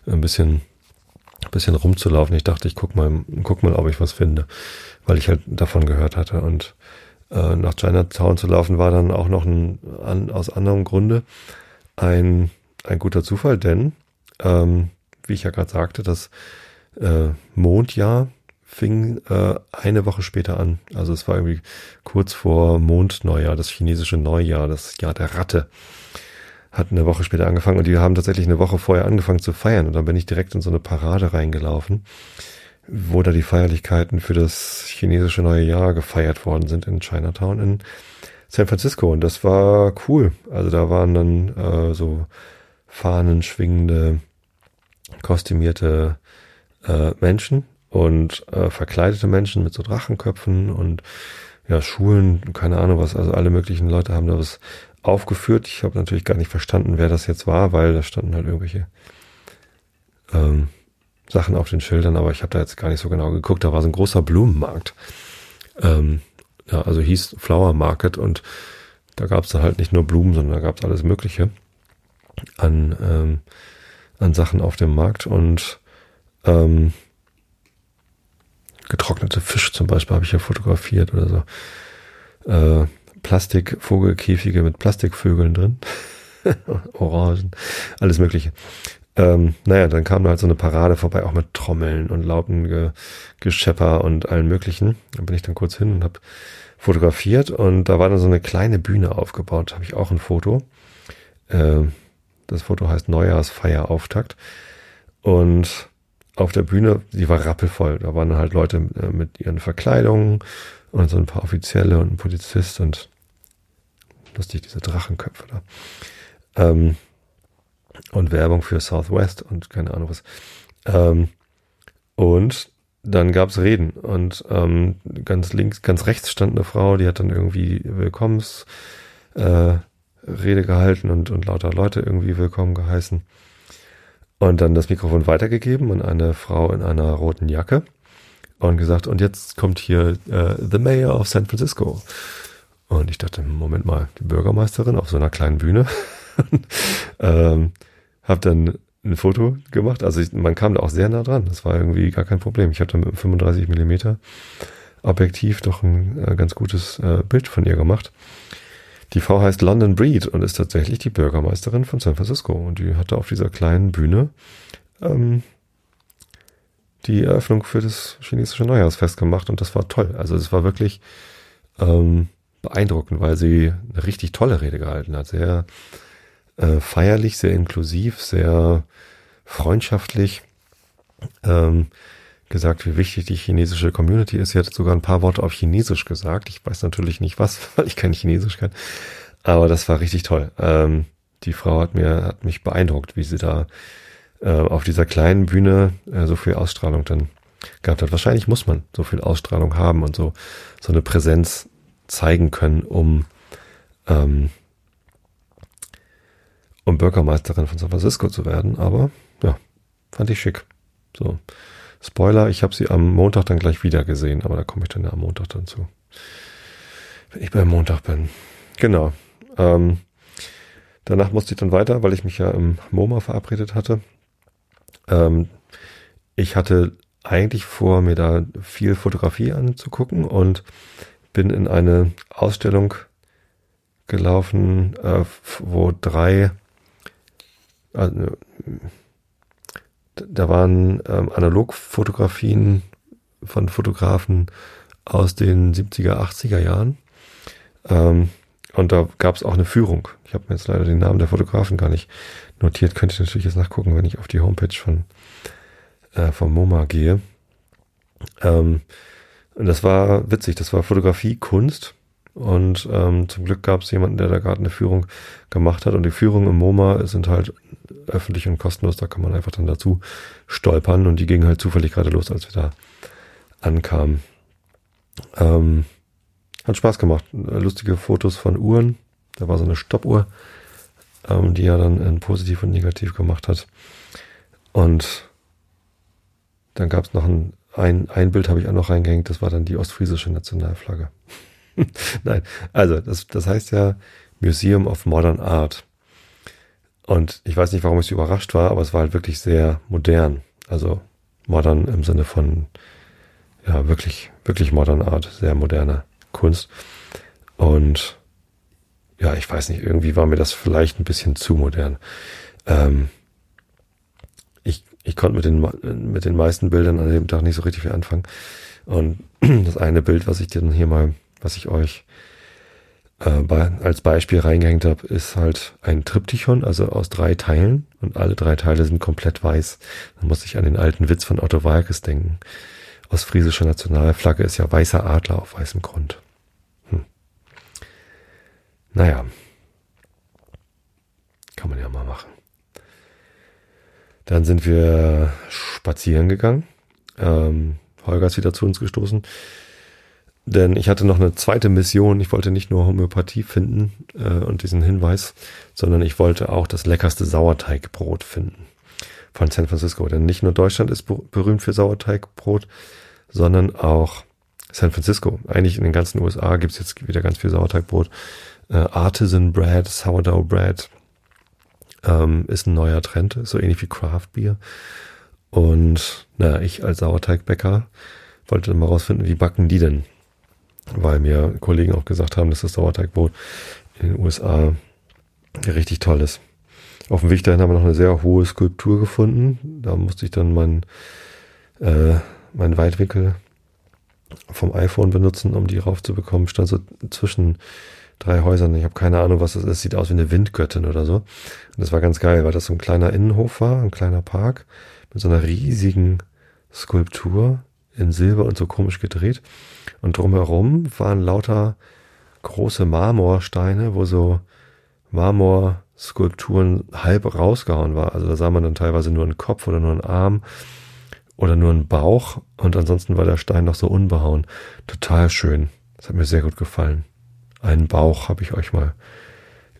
ein bisschen ein bisschen rumzulaufen. Ich dachte, ich guck mal, guck mal, ob ich was finde, weil ich halt davon gehört hatte. Und äh, nach Chinatown zu laufen war dann auch noch ein, an, aus anderem Grunde ein, ein guter Zufall, denn, ähm, wie ich ja gerade sagte, das äh, Mondjahr fing äh, eine Woche später an. Also es war irgendwie kurz vor Mondneujahr, das chinesische Neujahr, das Jahr der Ratte hat eine Woche später angefangen und die haben tatsächlich eine Woche vorher angefangen zu feiern. Und dann bin ich direkt in so eine Parade reingelaufen, wo da die Feierlichkeiten für das chinesische neue Jahr gefeiert worden sind in Chinatown in San Francisco. Und das war cool. Also da waren dann äh, so Fahnen schwingende, kostümierte äh, Menschen und äh, verkleidete Menschen mit so Drachenköpfen und ja, Schulen, keine Ahnung was, also alle möglichen Leute haben da was aufgeführt. Ich habe natürlich gar nicht verstanden, wer das jetzt war, weil da standen halt irgendwelche ähm, Sachen auf den Schildern, aber ich habe da jetzt gar nicht so genau geguckt. Da war so ein großer Blumenmarkt. Ähm, ja, also hieß Flower Market und da gab es dann halt nicht nur Blumen, sondern da gab es alles Mögliche an, ähm, an Sachen auf dem Markt und ähm, getrocknete Fisch zum Beispiel habe ich ja fotografiert oder so. Äh, Plastikvogelkäfige mit Plastikvögeln drin. Orangen, alles Mögliche. Ähm, naja, dann kam da halt so eine Parade vorbei, auch mit Trommeln und lauten Geschepper und allen möglichen. Da bin ich dann kurz hin und habe fotografiert und da war dann so eine kleine Bühne aufgebaut, habe ich auch ein Foto. Äh, das Foto heißt Neujahrsfeierauftakt. Und auf der Bühne, die war rappelvoll. Da waren halt Leute äh, mit ihren Verkleidungen und so ein paar Offizielle und ein Polizist und lustig, diese Drachenköpfe da. Ähm, und Werbung für Southwest und keine Ahnung was. Ähm, und dann gab's Reden und ähm, ganz links, ganz rechts stand eine Frau, die hat dann irgendwie Willkommens äh, gehalten und, und lauter Leute irgendwie willkommen geheißen. Und dann das Mikrofon weitergegeben an eine Frau in einer roten Jacke und gesagt, und jetzt kommt hier äh, The Mayor of San Francisco. Und ich dachte, Moment mal, die Bürgermeisterin auf so einer kleinen Bühne. ähm, hab dann ein Foto gemacht. Also ich, man kam da auch sehr nah dran. Das war irgendwie gar kein Problem. Ich hatte mit einem 35 Millimeter Objektiv doch ein äh, ganz gutes äh, Bild von ihr gemacht. Die Frau heißt London Breed und ist tatsächlich die Bürgermeisterin von San Francisco. Und die hatte auf dieser kleinen Bühne ähm, die Eröffnung für das chinesische Neujahrsfest gemacht und das war toll. Also es war wirklich ähm, beeindruckend, weil sie eine richtig tolle Rede gehalten hat. Sehr äh, feierlich, sehr inklusiv, sehr freundschaftlich. Ähm, gesagt, wie wichtig die chinesische Community ist. Sie hat sogar ein paar Worte auf Chinesisch gesagt. Ich weiß natürlich nicht was, weil ich kein Chinesisch kann. Aber das war richtig toll. Ähm, die Frau hat mir, hat mich beeindruckt, wie sie da äh, auf dieser kleinen Bühne äh, so viel Ausstrahlung dann gehabt hat. Wahrscheinlich muss man so viel Ausstrahlung haben und so, so eine Präsenz zeigen können, um, ähm, um Bürgermeisterin von San Francisco zu werden. Aber ja, fand ich schick. So. Spoiler, ich habe sie am Montag dann gleich wieder gesehen, aber da komme ich dann ja am Montag dann zu. Wenn ich beim Montag bin. Genau. Ähm, danach musste ich dann weiter, weil ich mich ja im MoMA verabredet hatte. Ähm, ich hatte eigentlich vor, mir da viel Fotografie anzugucken und bin in eine Ausstellung gelaufen, äh, wo drei, äh, da waren ähm, Analogfotografien von Fotografen aus den 70er, 80er Jahren. Ähm, und da gab es auch eine Führung. Ich habe mir jetzt leider den Namen der Fotografen gar nicht notiert. Könnte ich natürlich jetzt nachgucken, wenn ich auf die Homepage von äh, vom MoMA gehe. Ähm, und das war witzig. Das war Fotografie, Kunst. Und ähm, zum Glück gab es jemanden, der da gerade eine Führung gemacht hat. Und die Führungen im MoMA sind halt öffentlich und kostenlos. Da kann man einfach dann dazu stolpern. Und die gingen halt zufällig gerade los, als wir da ankamen. Ähm, hat Spaß gemacht. Lustige Fotos von Uhren. Da war so eine Stoppuhr, ähm, die er dann in positiv und negativ gemacht hat. Und dann gab es noch ein, ein, ein Bild, habe ich auch noch reingehängt. Das war dann die ostfriesische Nationalflagge. Nein, also das, das heißt ja Museum of Modern Art. Und ich weiß nicht, warum ich so überrascht war, aber es war halt wirklich sehr modern. Also modern im Sinne von, ja, wirklich, wirklich modern Art, sehr moderne Kunst. Und ja, ich weiß nicht, irgendwie war mir das vielleicht ein bisschen zu modern. Ähm, ich, ich konnte mit den, mit den meisten Bildern an dem Tag nicht so richtig viel anfangen. Und das eine Bild, was ich dir dann hier mal, was ich euch äh, bei, als Beispiel reingehängt habe, ist halt ein Triptychon, also aus drei Teilen. Und alle drei Teile sind komplett weiß. Da muss ich an den alten Witz von Otto Walkes denken. Ostfriesische Nationalflagge ist ja weißer Adler auf weißem Grund. Hm. Naja. Kann man ja mal machen. Dann sind wir spazieren gegangen. Ähm, Holger ist wieder zu uns gestoßen. Denn ich hatte noch eine zweite Mission. Ich wollte nicht nur Homöopathie finden äh, und diesen Hinweis, sondern ich wollte auch das leckerste Sauerteigbrot finden von San Francisco. Denn nicht nur Deutschland ist berühmt für Sauerteigbrot, sondern auch San Francisco. Eigentlich in den ganzen USA gibt es jetzt wieder ganz viel Sauerteigbrot. Äh, Artisan Bread, Sourdough Bread ähm, ist ein neuer Trend, so ähnlich wie Craft Beer. Und naja, ich als Sauerteigbäcker wollte mal rausfinden, wie backen die denn? Weil mir Kollegen auch gesagt haben, dass das Sauerteigbrot in den USA richtig toll ist. Auf dem Weg dahin haben wir noch eine sehr hohe Skulptur gefunden. Da musste ich dann mein, äh, meinen Weitwinkel vom iPhone benutzen, um die raufzubekommen. Stand so zwischen drei Häusern. Ich habe keine Ahnung, was das ist. Sieht aus wie eine Windgöttin oder so. Und das war ganz geil, weil das so ein kleiner Innenhof war, ein kleiner Park mit so einer riesigen Skulptur in Silber und so komisch gedreht. Und drumherum waren lauter große Marmorsteine, wo so Marmorskulpturen halb rausgehauen war. Also da sah man dann teilweise nur einen Kopf oder nur einen Arm oder nur einen Bauch und ansonsten war der Stein noch so unbehauen. Total schön. Das hat mir sehr gut gefallen. Einen Bauch habe ich euch mal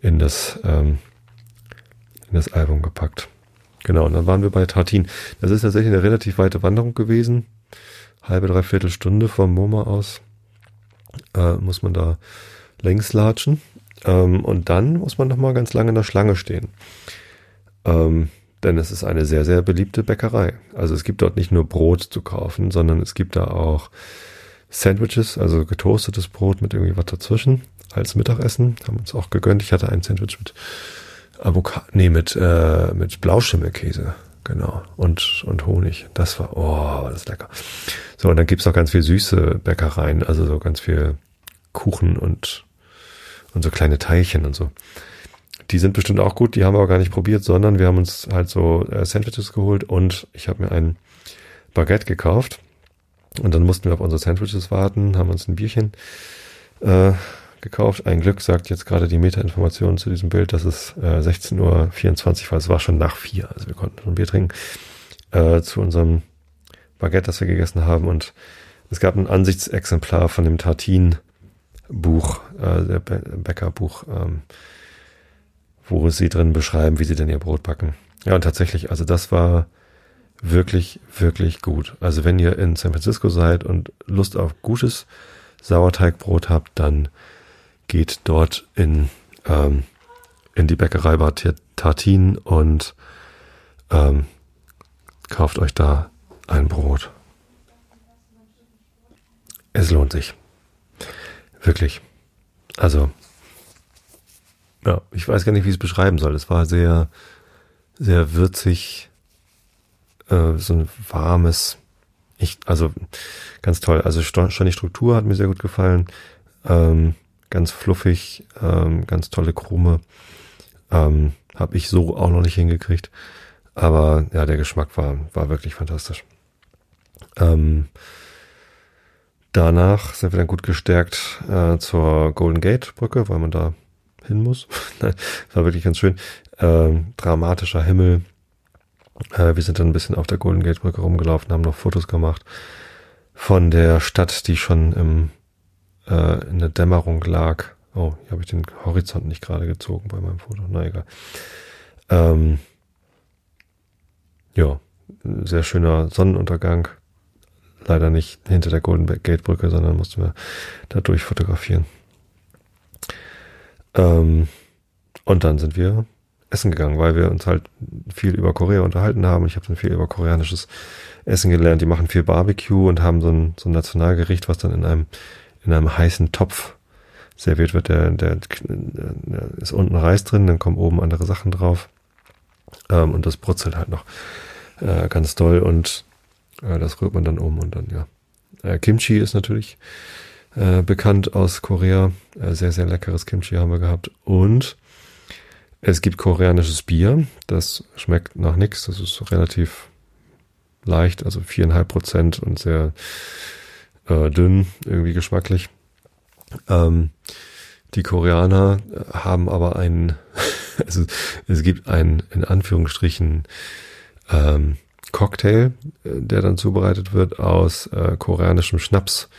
in das, ähm, in das Album gepackt. Genau, und dann waren wir bei Tartin. Das ist tatsächlich eine relativ weite Wanderung gewesen halbe, dreiviertel Stunde vom MoMA aus äh, muss man da längs latschen. Ähm, und dann muss man nochmal ganz lange in der Schlange stehen. Ähm, denn es ist eine sehr, sehr beliebte Bäckerei. Also es gibt dort nicht nur Brot zu kaufen, sondern es gibt da auch Sandwiches, also getoastetes Brot mit irgendwie was dazwischen als Mittagessen. Haben uns auch gegönnt. Ich hatte ein Sandwich mit Avocado, nee, mit, äh, mit Blauschimmelkäse. Genau. Und, und Honig. Das war, oh, war das lecker. So, und dann gibt's noch ganz viel süße Bäckereien, also so ganz viel Kuchen und, und so kleine Teilchen und so. Die sind bestimmt auch gut, die haben wir aber gar nicht probiert, sondern wir haben uns halt so äh, Sandwiches geholt und ich habe mir ein Baguette gekauft. Und dann mussten wir auf unsere Sandwiches warten, haben uns ein Bierchen äh, gekauft. Ein Glück sagt jetzt gerade die Meta-Information zu diesem Bild, dass es äh, 16.24 Uhr war. Es war schon nach vier, also wir konnten schon Bier trinken. Äh, zu unserem Baguette, das wir gegessen haben. Und es gab ein Ansichtsexemplar von dem Tartin-Buch, äh, der Bäckerbuch, ähm, wo sie drin beschreiben, wie sie denn ihr Brot backen. Ja, und tatsächlich, also das war wirklich, wirklich gut. Also wenn ihr in San Francisco seid und Lust auf gutes Sauerteigbrot habt, dann geht dort in, ähm, in die Bäckerei Bad Tartin und ähm, kauft euch da ein Brot. Es lohnt sich. Wirklich. Also, ja, ich weiß gar nicht, wie ich es beschreiben soll. Es war sehr, sehr würzig, äh, so ein warmes, ich, also ganz toll. Also schon die Struktur hat mir sehr gut gefallen. Ähm, ganz fluffig, ähm, ganz tolle Krume. Ähm, Habe ich so auch noch nicht hingekriegt. Aber ja, der Geschmack war, war wirklich fantastisch. Ähm, danach sind wir dann gut gestärkt äh, zur Golden Gate Brücke, weil man da hin muss. das war wirklich ganz schön. Ähm, dramatischer Himmel. Äh, wir sind dann ein bisschen auf der Golden Gate Brücke rumgelaufen, haben noch Fotos gemacht von der Stadt, die schon im äh, in der Dämmerung lag. Oh, hier habe ich den Horizont nicht gerade gezogen bei meinem Foto. Na egal. Ähm, ja, sehr schöner Sonnenuntergang. Leider nicht hinter der Golden Gate Brücke, sondern mussten wir da durch fotografieren. Ähm, und dann sind wir essen gegangen, weil wir uns halt viel über Korea unterhalten haben. Ich habe dann viel über koreanisches Essen gelernt. Die machen viel Barbecue und haben so ein, so ein Nationalgericht, was dann in einem in einem heißen Topf serviert wird. Der, der, der ist unten Reis drin, dann kommen oben andere Sachen drauf. Ähm, und das brutzelt halt noch äh, ganz doll und das rührt man dann um und dann, ja. Äh, Kimchi ist natürlich äh, bekannt aus Korea. Äh, sehr, sehr leckeres Kimchi haben wir gehabt. Und es gibt koreanisches Bier. Das schmeckt nach nichts. Das ist relativ leicht, also viereinhalb Prozent und sehr äh, dünn, irgendwie geschmacklich. Ähm, die Koreaner haben aber einen, also es gibt einen, in Anführungsstrichen, ähm, Cocktail, äh, der dann zubereitet wird aus äh, koreanischem Schnaps.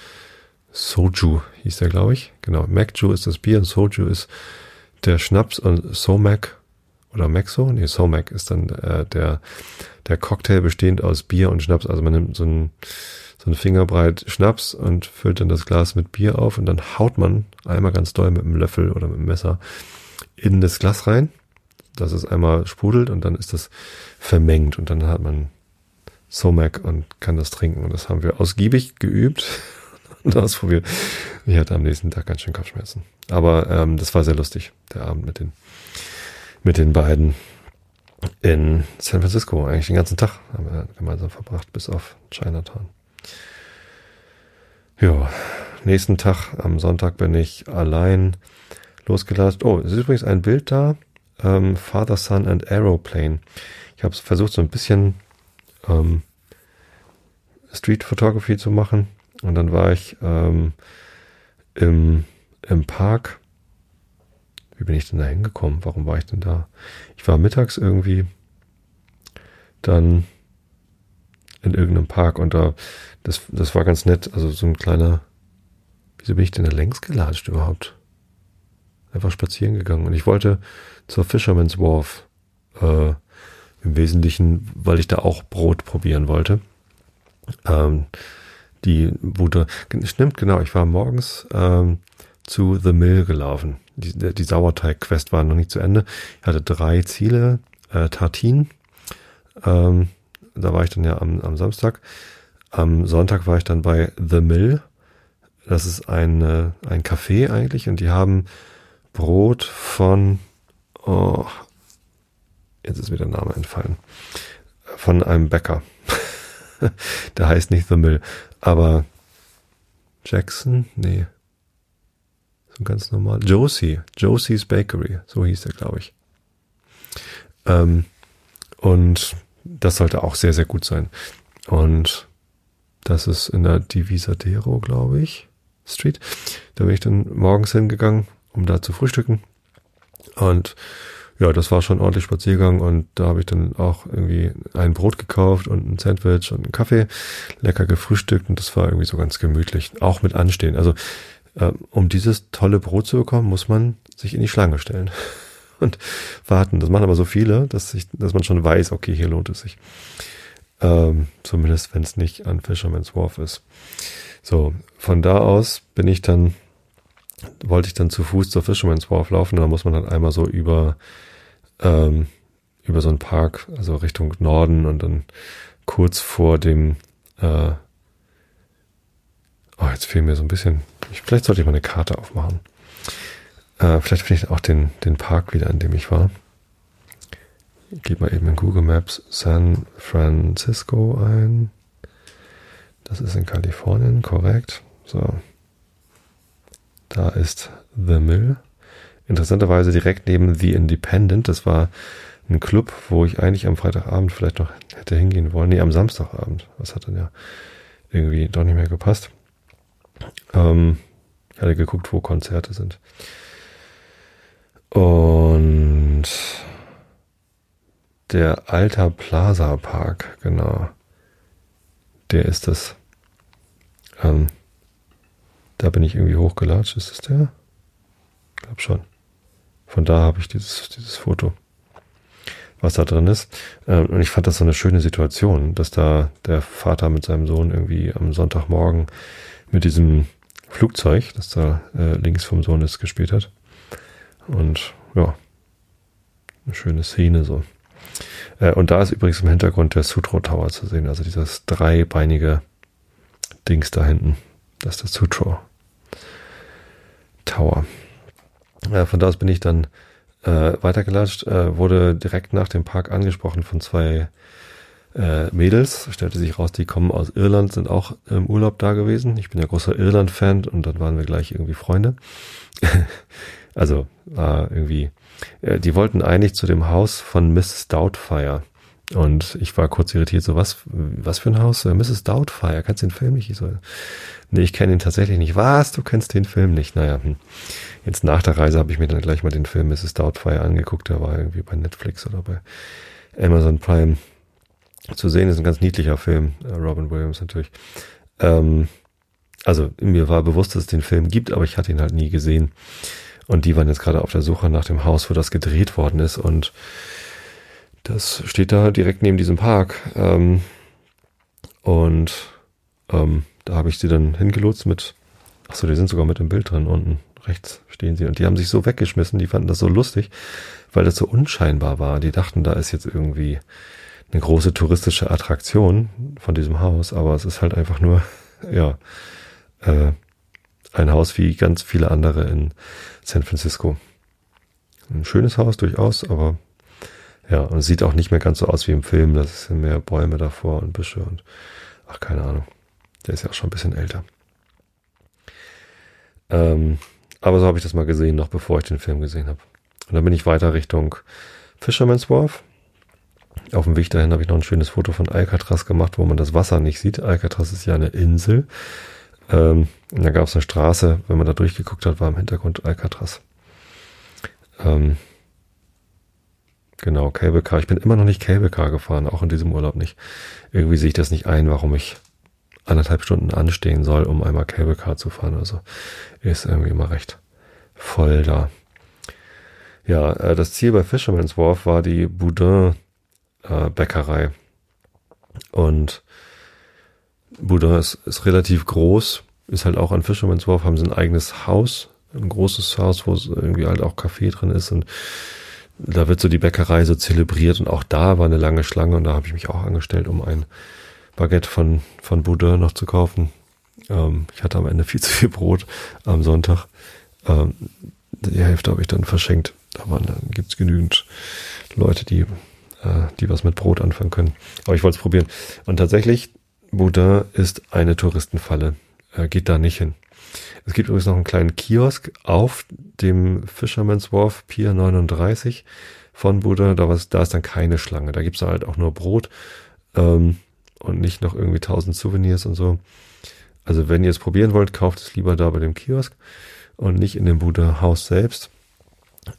Soju hieß der, glaube ich. Genau, Macju ist das Bier und Soju ist der Schnaps und Somak oder Maxo, nee, Somak ist dann äh, der, der Cocktail bestehend aus Bier und Schnaps. Also man nimmt so ein so ein Fingerbreit Schnaps und füllt dann das Glas mit Bier auf und dann haut man einmal ganz doll mit einem Löffel oder mit einem Messer in das Glas rein, dass es einmal sprudelt und dann ist das vermengt und dann hat man Somac und kann das trinken und das haben wir ausgiebig geübt und ausprobiert. Ich hatte am nächsten Tag ganz schön Kopfschmerzen. Aber ähm, das war sehr lustig, der Abend mit den, mit den beiden in San Francisco. Eigentlich den ganzen Tag haben wir gemeinsam verbracht, bis auf Chinatown. Ja, nächsten Tag, am Sonntag bin ich allein losgelassen. Oh, es ist übrigens ein Bild da. Ähm, Father, Son and Aeroplane. Ich habe versucht, so ein bisschen ähm, Street Photography zu machen. Und dann war ich ähm, im, im Park. Wie bin ich denn da hingekommen? Warum war ich denn da? Ich war mittags irgendwie dann in irgendeinem Park und da, das, das war ganz nett. Also so ein kleiner, wieso bin ich denn da längs gelatscht überhaupt? Einfach spazieren gegangen und ich wollte zur Fisherman's Wharf, äh, im Wesentlichen, weil ich da auch Brot probieren wollte. Ähm, die wurde, stimmt genau, ich war morgens ähm, zu The Mill gelaufen. Die, die Sauerteig-Quest war noch nicht zu Ende. Ich hatte drei Ziele, äh, Tartin, ähm, da war ich dann ja am, am Samstag. Am Sonntag war ich dann bei The Mill. das ist ein, äh, ein Café eigentlich und die haben Brot von, oh, jetzt ist mir der Name entfallen, von einem Bäcker. der heißt nicht The Mill, aber Jackson? Nee. So ganz normal. Josie. Josie's Bakery. So hieß er, glaube ich. Ähm, und das sollte auch sehr, sehr gut sein. Und das ist in der Divisadero, glaube ich, Street. Da bin ich dann morgens hingegangen, um da zu frühstücken. Und ja, das war schon ordentlich Spaziergang und da habe ich dann auch irgendwie ein Brot gekauft und ein Sandwich und einen Kaffee, lecker gefrühstückt und das war irgendwie so ganz gemütlich, auch mit Anstehen. Also äh, um dieses tolle Brot zu bekommen, muss man sich in die Schlange stellen und warten. Das machen aber so viele, dass, ich, dass man schon weiß, okay, hier lohnt es sich. Ähm, zumindest wenn es nicht an Fisherman's Wharf ist. So, von da aus bin ich dann, wollte ich dann zu Fuß zur Fisherman's Wharf laufen. Da muss man dann einmal so über ähm, über so einen Park, also Richtung Norden und dann kurz vor dem, äh, oh, jetzt fehlt mir so ein bisschen, ich, vielleicht sollte ich mal eine Karte aufmachen. Äh, vielleicht finde ich auch den, den Park wieder, an dem ich war. Ich gebe mal eben in Google Maps San Francisco ein. Das ist in Kalifornien, korrekt. So. Da ist The Mill interessanterweise direkt neben The Independent. Das war ein Club, wo ich eigentlich am Freitagabend vielleicht noch hätte hingehen wollen. Nee, am Samstagabend. Das hat dann ja irgendwie doch nicht mehr gepasst. Ähm, ich hatte geguckt, wo Konzerte sind. Und der Alter Plaza Park, genau. Der ist das. Ähm, da bin ich irgendwie hochgelatscht. Ist das der? Ich glaube schon. Von da habe ich dieses, dieses Foto, was da drin ist. Ähm, und ich fand das so eine schöne Situation, dass da der Vater mit seinem Sohn irgendwie am Sonntagmorgen mit diesem Flugzeug, das da äh, links vom Sohn ist, gespielt hat. Und ja, eine schöne Szene so. Äh, und da ist übrigens im Hintergrund der Sutro Tower zu sehen, also dieses dreibeinige Dings da hinten. Das ist der Sutro Tower. Äh, von da aus bin ich dann äh, weitergelatscht, äh, wurde direkt nach dem Park angesprochen von zwei äh, Mädels. Stellte sich raus, die kommen aus Irland, sind auch im Urlaub da gewesen. Ich bin ja großer Irland-Fan und dann waren wir gleich irgendwie Freunde. also war irgendwie, äh, die wollten eigentlich zu dem Haus von Miss Doubtfire. Und ich war kurz irritiert, so was, was für ein Haus? Äh, Mrs. Doubtfire, kannst du den Film nicht? Ich so, nee, ich kenne ihn tatsächlich nicht. Was? Du kennst den Film nicht? Naja, hm. jetzt nach der Reise habe ich mir dann gleich mal den Film Mrs. Doubtfire angeguckt. Der war irgendwie bei Netflix oder bei Amazon Prime zu sehen. Ist ein ganz niedlicher Film. Äh, Robin Williams natürlich. Ähm, also mir war bewusst, dass es den Film gibt, aber ich hatte ihn halt nie gesehen. Und die waren jetzt gerade auf der Suche nach dem Haus, wo das gedreht worden ist und das steht da direkt neben diesem Park. Ähm, und ähm, da habe ich sie dann hingelotst mit, ach so, die sind sogar mit im Bild drin, unten rechts stehen sie. Und die haben sich so weggeschmissen, die fanden das so lustig, weil das so unscheinbar war. Die dachten, da ist jetzt irgendwie eine große touristische Attraktion von diesem Haus, aber es ist halt einfach nur, ja, äh, ein Haus wie ganz viele andere in San Francisco. Ein schönes Haus durchaus, aber ja, und sieht auch nicht mehr ganz so aus wie im Film. Das sind mehr Bäume davor und Büsche und ach, keine Ahnung. Der ist ja auch schon ein bisschen älter. Ähm, aber so habe ich das mal gesehen, noch bevor ich den Film gesehen habe. Und dann bin ich weiter Richtung Fisherman's Wharf. Auf dem Weg dahin habe ich noch ein schönes Foto von Alcatraz gemacht, wo man das Wasser nicht sieht. Alcatraz ist ja eine Insel. Ähm, und da gab es eine Straße, wenn man da durchgeguckt hat, war im Hintergrund Alcatraz. Ähm, Genau, Cable. Ich bin immer noch nicht Cable gefahren, auch in diesem Urlaub nicht. Irgendwie sehe ich das nicht ein, warum ich anderthalb Stunden anstehen soll, um einmal Cable zu fahren. Also ist irgendwie immer recht voll da. Ja, äh, das Ziel bei Fisherman's Wharf war die Boudin äh. Und Boudin ist, ist relativ groß, ist halt auch an Fisherman's Wharf, haben sie ein eigenes Haus, ein großes Haus, wo irgendwie halt auch Kaffee drin ist und da wird so die Bäckerei so zelebriert und auch da war eine lange Schlange und da habe ich mich auch angestellt, um ein Baguette von, von Boudin noch zu kaufen. Ähm, ich hatte am Ende viel zu viel Brot am Sonntag. Ähm, die Hälfte habe ich dann verschenkt. Aber dann gibt's genügend Leute, die, äh, die was mit Brot anfangen können. Aber ich wollte es probieren. Und tatsächlich, Boudin ist eine Touristenfalle. Äh, geht da nicht hin. Es gibt übrigens noch einen kleinen Kiosk auf dem Fisherman's Wharf Pier 39 von Boudin. Da, was, da ist dann keine Schlange. Da gibt's halt auch nur Brot ähm, und nicht noch irgendwie tausend Souvenirs und so. Also wenn ihr es probieren wollt, kauft es lieber da bei dem Kiosk und nicht in dem Buddha Haus selbst.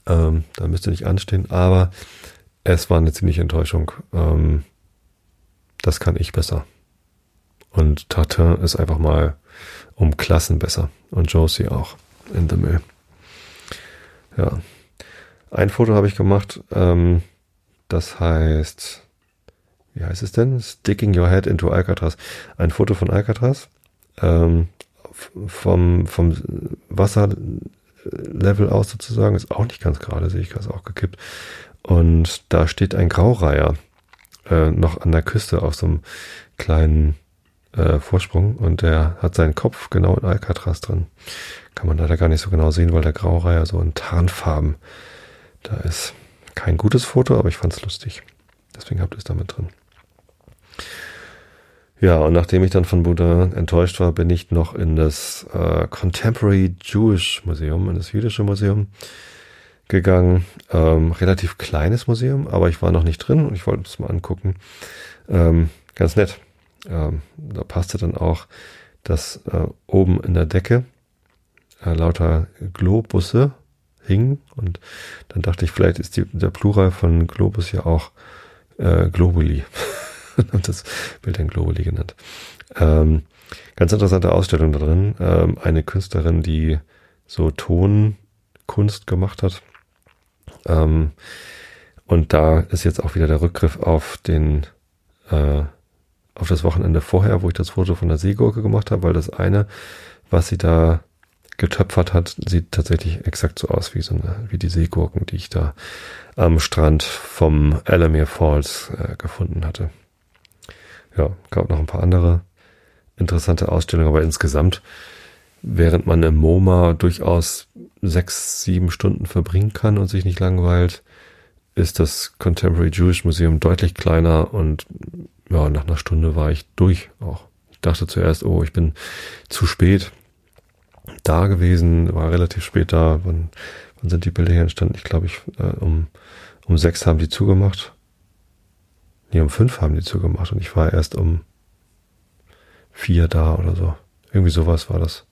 Ähm, da müsst ihr nicht anstehen, aber es war eine ziemliche Enttäuschung. Ähm, das kann ich besser. Und Tartin ist einfach mal um Klassen besser. Und Josie auch in The Mill. Ja. Ein Foto habe ich gemacht, ähm, das heißt, wie heißt es denn? Sticking Your Head into Alcatraz. Ein Foto von Alcatraz ähm, vom, vom Wasserlevel aus sozusagen, ist auch nicht ganz gerade, sehe ich gerade auch gekippt. Und da steht ein Graureiher äh, noch an der Küste auf so einem kleinen äh, Vorsprung und der hat seinen Kopf genau in Alcatraz drin. Kann man leider gar nicht so genau sehen, weil der Graureiher so in Tarnfarben da ist. Kein gutes Foto, aber ich fand's lustig. Deswegen habt ihr es damit drin. Ja, und nachdem ich dann von Buddha enttäuscht war, bin ich noch in das äh, Contemporary Jewish Museum, in das jüdische Museum gegangen. Ähm, relativ kleines Museum, aber ich war noch nicht drin und ich wollte es mal angucken. Ähm, ganz nett. Ähm, da passte dann auch, dass äh, oben in der Decke äh, lauter Globusse hingen und dann dachte ich, vielleicht ist die, der Plural von Globus ja auch äh, Globuli. und das Bild ein Globally genannt. Ähm, ganz interessante Ausstellung da drin. Ähm, eine Künstlerin, die so Tonkunst gemacht hat. Ähm, und da ist jetzt auch wieder der Rückgriff auf den, äh, auf das Wochenende vorher, wo ich das Foto von der Seegurke gemacht habe, weil das eine, was sie da getöpfert hat, sieht tatsächlich exakt so aus wie so eine, wie die Seegurken, die ich da am Strand vom Alamere Falls äh, gefunden hatte. Ja, gab noch ein paar andere interessante Ausstellungen, aber insgesamt, während man im MoMA durchaus sechs, sieben Stunden verbringen kann und sich nicht langweilt, ist das Contemporary Jewish Museum deutlich kleiner und ja, nach einer Stunde war ich durch auch. Ich dachte zuerst, oh, ich bin zu spät da gewesen, war relativ spät da. Wann, wann sind die Bilder hier entstanden? Ich glaube, ich äh, um, um sechs haben die zugemacht. Nee, um fünf haben die zugemacht und ich war erst um vier da oder so. Irgendwie sowas war das.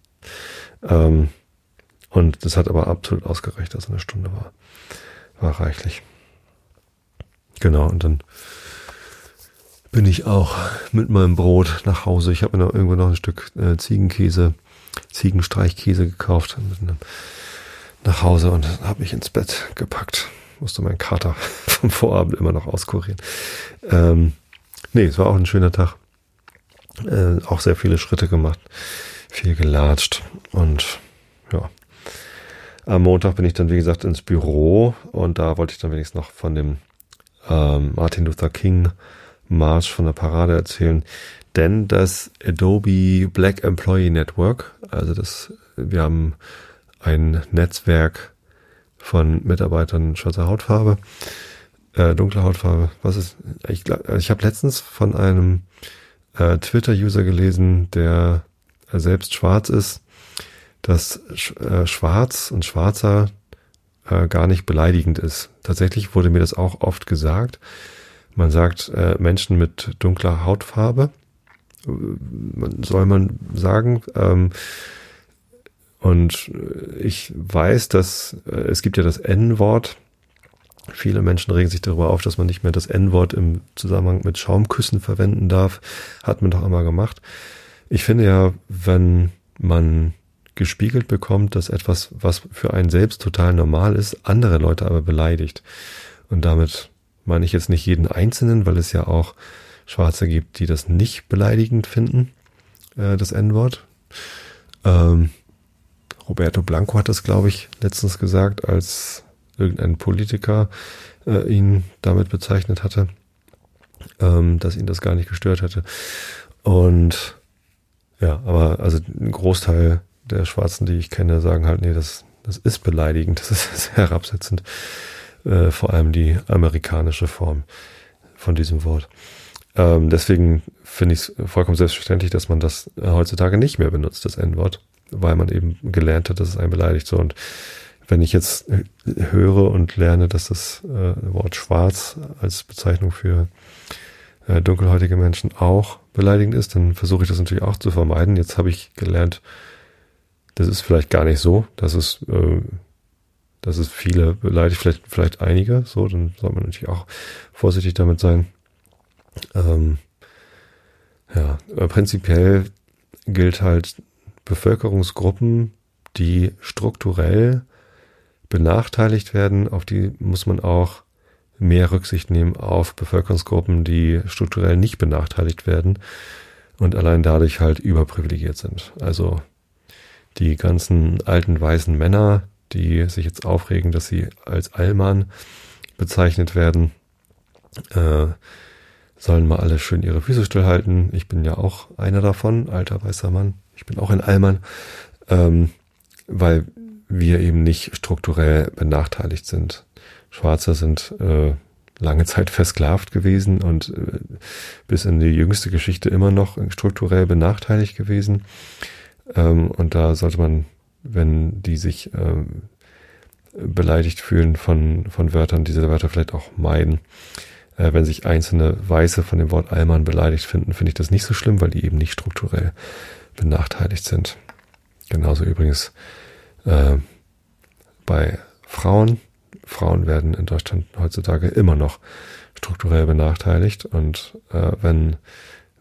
Ähm, und das hat aber absolut ausgereicht, dass eine Stunde war. War reichlich. Genau, und dann bin ich auch mit meinem Brot nach Hause. Ich habe mir noch irgendwo noch ein Stück äh, Ziegenkäse, Ziegenstreichkäse gekauft nach Hause und habe mich ins Bett gepackt musste mein Kater vom Vorabend immer noch auskurieren. Ähm, nee, es war auch ein schöner Tag. Äh, auch sehr viele Schritte gemacht, viel gelatscht und ja. Am Montag bin ich dann, wie gesagt, ins Büro und da wollte ich dann wenigstens noch von dem ähm, Martin Luther King Marsch von der Parade erzählen. Denn das Adobe Black Employee Network, also das, wir haben ein Netzwerk von Mitarbeitern schwarzer Hautfarbe, äh, dunkler Hautfarbe. Was ist? Ich, ich habe letztens von einem äh, Twitter-User gelesen, der selbst schwarz ist, dass äh, Schwarz und Schwarzer äh, gar nicht beleidigend ist. Tatsächlich wurde mir das auch oft gesagt. Man sagt äh, Menschen mit dunkler Hautfarbe, soll man sagen. Ähm, und ich weiß, dass äh, es gibt ja das N-Wort. Viele Menschen regen sich darüber auf, dass man nicht mehr das N-Wort im Zusammenhang mit Schaumküssen verwenden darf. Hat man doch einmal gemacht. Ich finde ja, wenn man gespiegelt bekommt, dass etwas, was für einen selbst total normal ist, andere Leute aber beleidigt. Und damit meine ich jetzt nicht jeden Einzelnen, weil es ja auch Schwarze gibt, die das nicht beleidigend finden, äh, das N-Wort. Ähm, Roberto Blanco hat das, glaube ich, letztens gesagt, als irgendein Politiker äh, ihn damit bezeichnet hatte, ähm, dass ihn das gar nicht gestört hätte. Und Ja, aber also ein Großteil der Schwarzen, die ich kenne, sagen halt, nee, das, das ist beleidigend, das ist herabsetzend. Äh, vor allem die amerikanische Form von diesem Wort. Ähm, deswegen finde ich es vollkommen selbstverständlich, dass man das heutzutage nicht mehr benutzt, das N-Wort, weil man eben gelernt hat, dass es einen beleidigt. So und wenn ich jetzt höre und lerne, dass das äh, Wort schwarz als Bezeichnung für äh, dunkelhäutige Menschen auch beleidigend ist, dann versuche ich das natürlich auch zu vermeiden. Jetzt habe ich gelernt, das ist vielleicht gar nicht so, dass es, äh, dass es viele beleidigt, vielleicht, vielleicht einige, so, dann soll man natürlich auch vorsichtig damit sein. Ähm, ja, prinzipiell gilt halt Bevölkerungsgruppen, die strukturell benachteiligt werden, auf die muss man auch mehr Rücksicht nehmen auf Bevölkerungsgruppen, die strukturell nicht benachteiligt werden und allein dadurch halt überprivilegiert sind. Also die ganzen alten weißen Männer, die sich jetzt aufregen, dass sie als Allmann bezeichnet werden, äh, sollen mal alle schön ihre Füße stillhalten. Ich bin ja auch einer davon, alter weißer Mann. Ich bin auch ein Allmann, ähm, weil wir eben nicht strukturell benachteiligt sind. Schwarze sind äh, lange Zeit versklavt gewesen und äh, bis in die jüngste Geschichte immer noch strukturell benachteiligt gewesen. Ähm, und da sollte man, wenn die sich ähm, beleidigt fühlen von, von Wörtern, diese Wörter vielleicht auch meiden. Äh, wenn sich einzelne Weiße von dem Wort Allmann beleidigt finden, finde ich das nicht so schlimm, weil die eben nicht strukturell benachteiligt sind. Genauso übrigens äh, bei Frauen. Frauen werden in Deutschland heutzutage immer noch strukturell benachteiligt. Und äh, wenn,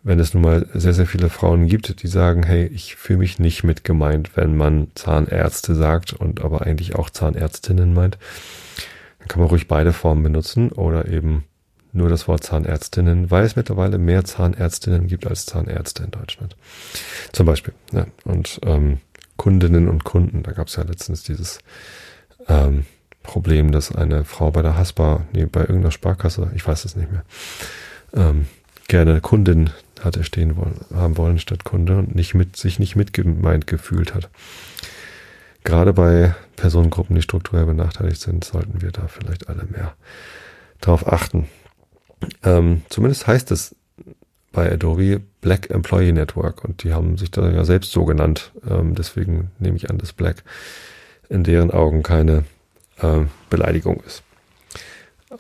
wenn es nun mal sehr, sehr viele Frauen gibt, die sagen, hey, ich fühle mich nicht mit gemeint, wenn man Zahnärzte sagt und aber eigentlich auch Zahnärztinnen meint, dann kann man ruhig beide Formen benutzen oder eben nur das Wort Zahnärztinnen, weil es mittlerweile mehr Zahnärztinnen gibt als Zahnärzte in Deutschland. Zum Beispiel. Ja. Und ähm, Kundinnen und Kunden, da gab es ja letztens dieses ähm, Problem, dass eine Frau bei der Haspa, nee, bei irgendeiner Sparkasse, ich weiß es nicht mehr, ähm, gerne Kundin hatte stehen wollen, haben wollen statt Kunde und nicht mit, sich nicht mitgemeint gefühlt hat. Gerade bei Personengruppen, die strukturell benachteiligt sind, sollten wir da vielleicht alle mehr drauf achten. Ähm, zumindest heißt es bei Adobe Black Employee Network und die haben sich da ja selbst so genannt. Ähm, deswegen nehme ich an, dass Black in deren Augen keine äh, Beleidigung ist.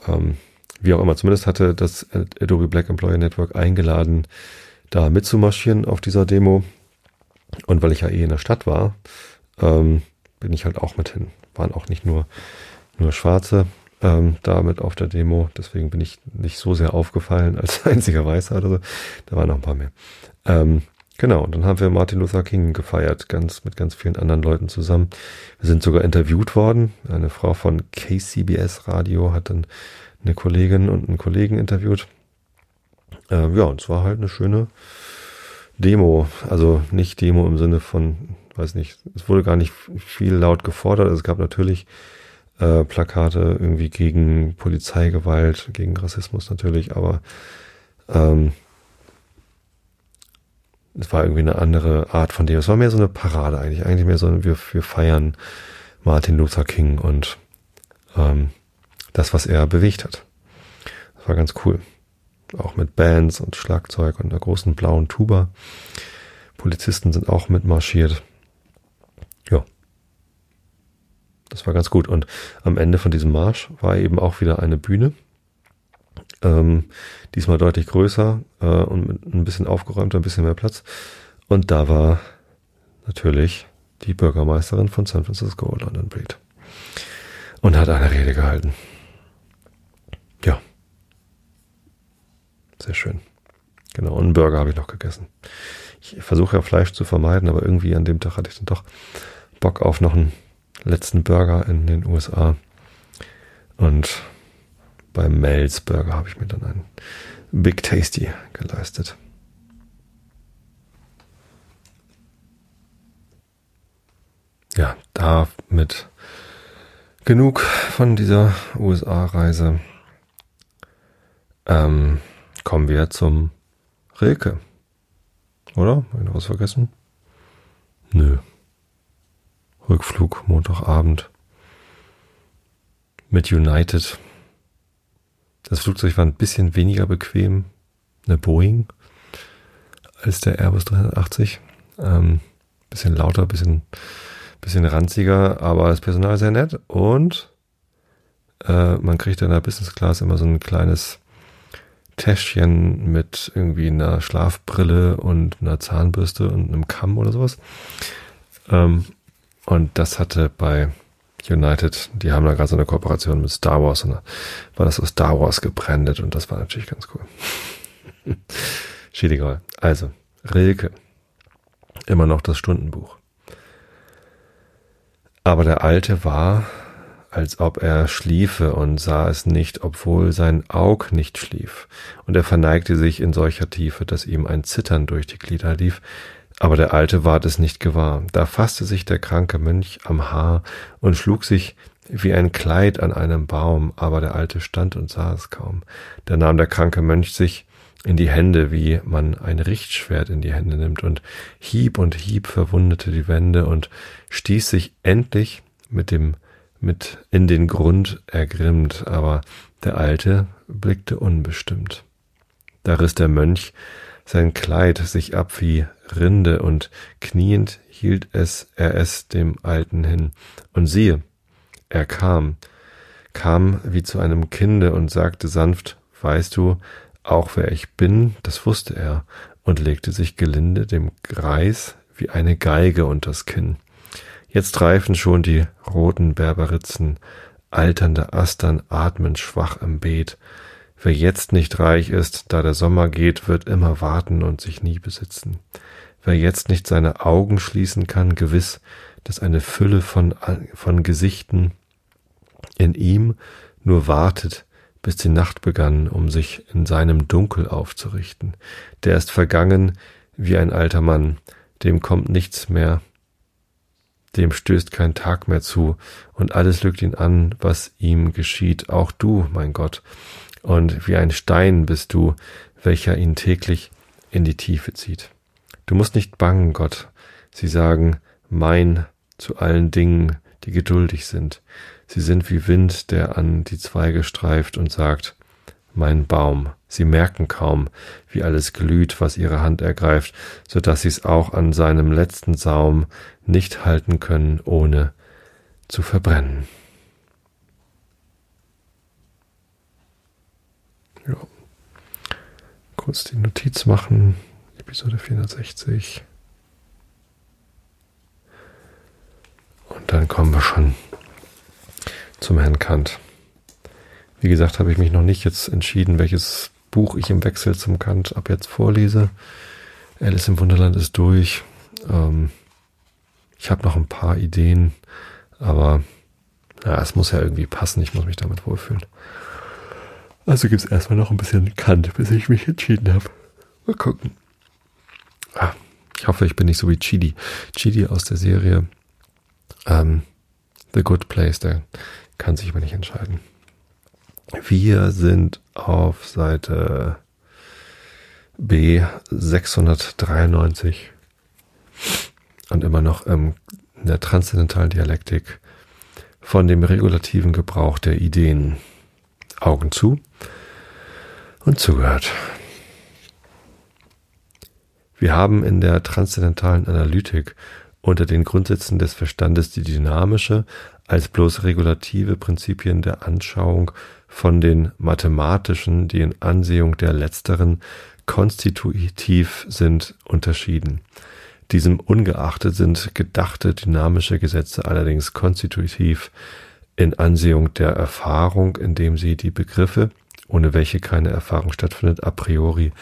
Ähm, wie auch immer, zumindest hatte das Adobe Black Employee Network eingeladen, da mitzumarschieren auf dieser Demo. Und weil ich ja eh in der Stadt war, ähm, bin ich halt auch mit hin. Waren auch nicht nur, nur Schwarze, ähm, damit auf der Demo. Deswegen bin ich nicht so sehr aufgefallen als einziger Weißer oder so. Da waren noch ein paar mehr. Ähm, genau, und dann haben wir Martin Luther King gefeiert, ganz mit ganz vielen anderen Leuten zusammen. Wir sind sogar interviewt worden. Eine Frau von KCBS Radio hat dann eine Kollegin und einen Kollegen interviewt. Ähm, ja, und es war halt eine schöne Demo. Also nicht Demo im Sinne von, weiß nicht, es wurde gar nicht viel laut gefordert. Also es gab natürlich äh, Plakate irgendwie gegen Polizeigewalt, gegen Rassismus natürlich, aber ähm, es war irgendwie eine andere Art von dem. Es war mehr so eine Parade eigentlich. Eigentlich mehr so, wir, wir feiern Martin Luther King und ähm, das, was er bewegt hat. Das war ganz cool. Auch mit Bands und Schlagzeug und einer großen blauen Tuba. Polizisten sind auch mitmarschiert. Ja, das war ganz gut. Und am Ende von diesem Marsch war eben auch wieder eine Bühne. Ähm, diesmal deutlich größer äh, und mit ein bisschen aufgeräumter, ein bisschen mehr Platz. Und da war natürlich die Bürgermeisterin von San Francisco, London Breed. Und hat eine Rede gehalten. Ja. Sehr schön. Genau, und einen Burger habe ich noch gegessen. Ich versuche ja Fleisch zu vermeiden, aber irgendwie an dem Tag hatte ich dann doch Bock auf noch einen letzten Burger in den USA. Und beim Mel's Burger habe ich mir dann einen Big Tasty geleistet. Ja, damit genug von dieser USA-Reise. Ähm, kommen wir zum Rilke. Oder? Habe ich noch was vergessen? Nö. Rückflug, Montagabend. Mit United. Das Flugzeug war ein bisschen weniger bequem. Eine Boeing als der Airbus 380. Ähm, bisschen lauter, bisschen, bisschen ranziger, aber das Personal sehr nett und äh, man kriegt in der Business Class immer so ein kleines Täschchen mit irgendwie einer Schlafbrille und einer Zahnbürste und einem Kamm oder sowas. Ähm, und das hatte bei United, die haben da gerade so eine Kooperation mit Star Wars und da war das aus Star Wars gebrandet und das war natürlich ganz cool. Steht egal. Also, Rilke. Immer noch das Stundenbuch. Aber der Alte war als ob er schliefe und sah es nicht, obwohl sein Aug nicht schlief, und er verneigte sich in solcher Tiefe, dass ihm ein Zittern durch die Glieder lief, aber der Alte ward es nicht gewahr. Da fasste sich der kranke Mönch am Haar und schlug sich wie ein Kleid an einem Baum, aber der Alte stand und sah es kaum. Da nahm der kranke Mönch sich in die Hände, wie man ein Richtschwert in die Hände nimmt, und hieb und hieb verwundete die Wände und stieß sich endlich mit dem mit in den Grund ergrimmt, aber der Alte blickte unbestimmt. Da riss der Mönch sein Kleid sich ab wie Rinde und kniend hielt es er es dem Alten hin. Und siehe, er kam, kam wie zu einem Kinde und sagte sanft, weißt du, auch wer ich bin, das wusste er, und legte sich gelinde dem Greis wie eine Geige unters Kinn. Jetzt reifen schon die roten Berberitzen, alternde Astern atmen schwach im Beet. Wer jetzt nicht reich ist, da der Sommer geht, wird immer warten und sich nie besitzen. Wer jetzt nicht seine Augen schließen kann, gewiss, dass eine Fülle von, von Gesichten in ihm nur wartet, bis die Nacht begann, um sich in seinem Dunkel aufzurichten. Der ist vergangen wie ein alter Mann, dem kommt nichts mehr dem stößt kein Tag mehr zu, und alles lügt ihn an, was ihm geschieht, auch du, mein Gott. Und wie ein Stein bist du, welcher ihn täglich in die Tiefe zieht. Du musst nicht bangen, Gott. Sie sagen, mein zu allen Dingen, die geduldig sind. Sie sind wie Wind, der an die Zweige streift und sagt, mein Baum. Sie merken kaum, wie alles glüht, was ihre Hand ergreift, so dass sie's auch an seinem letzten Saum nicht halten können, ohne zu verbrennen. Ja. Kurz die Notiz machen. Episode 460. Und dann kommen wir schon zum Herrn Kant. Wie gesagt, habe ich mich noch nicht jetzt entschieden, welches Buch ich im Wechsel zum Kant ab jetzt vorlese. Alice im Wunderland ist durch. Ähm, ich habe noch ein paar Ideen, aber ja, es muss ja irgendwie passen. Ich muss mich damit wohlfühlen. Also gibt es erstmal noch ein bisschen Kant, bis ich mich entschieden habe. Mal gucken. Ah, ich hoffe, ich bin nicht so wie Chidi. Chidi aus der Serie ähm, The Good Place, der kann sich aber nicht entscheiden. Wir sind auf Seite B 693 und immer noch in der transzendentalen Dialektik von dem regulativen Gebrauch der Ideen. Augen zu und zugehört. Wir haben in der transzendentalen Analytik unter den Grundsätzen des Verstandes die dynamische als bloß regulative Prinzipien der Anschauung von den mathematischen, die in Ansehung der letzteren konstitutiv sind, unterschieden. Diesem ungeachtet sind gedachte dynamische Gesetze allerdings konstitutiv in Ansehung der Erfahrung, indem sie die Begriffe, ohne welche keine Erfahrung stattfindet, a priori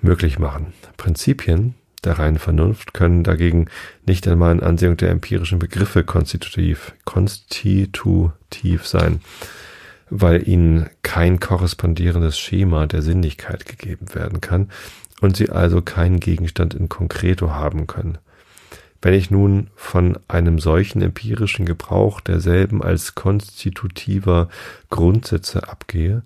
möglich machen. Prinzipien der reinen Vernunft können dagegen nicht einmal in Ansehung der empirischen Begriffe konstitutiv, konstitutiv sein weil ihnen kein korrespondierendes Schema der Sinnlichkeit gegeben werden kann und sie also keinen Gegenstand in concreto haben können. Wenn ich nun von einem solchen empirischen Gebrauch derselben als konstitutiver Grundsätze abgehe,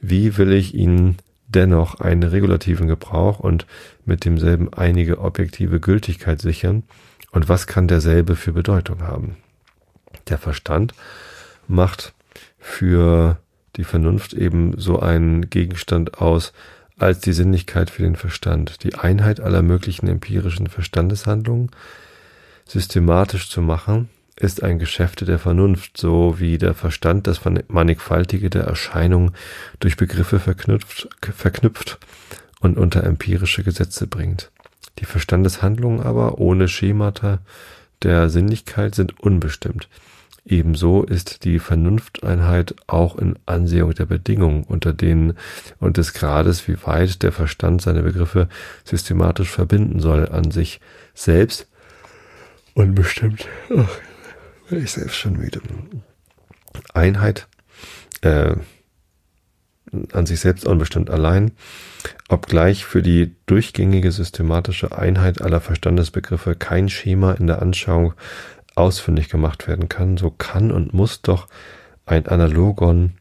wie will ich ihnen dennoch einen regulativen Gebrauch und mit demselben einige objektive Gültigkeit sichern? Und was kann derselbe für Bedeutung haben? Der Verstand macht für die Vernunft eben so einen Gegenstand aus, als die Sinnlichkeit für den Verstand, die Einheit aller möglichen empirischen Verstandeshandlungen systematisch zu machen, ist ein Geschäfte der Vernunft, so wie der Verstand das Mannigfaltige der Erscheinungen durch Begriffe verknüpft, verknüpft und unter empirische Gesetze bringt. Die Verstandeshandlungen aber ohne Schemata der Sinnlichkeit sind unbestimmt. Ebenso ist die Vernunfteinheit auch in Ansehung der Bedingungen, unter denen und des Grades, wie weit der Verstand seine Begriffe systematisch verbinden soll, an sich selbst unbestimmt. Ach, ich selbst schon müde. Einheit, äh, an sich selbst unbestimmt allein, obgleich für die durchgängige systematische Einheit aller Verstandesbegriffe kein Schema in der Anschauung ausfindig gemacht werden kann, so kann und muss doch ein Analogon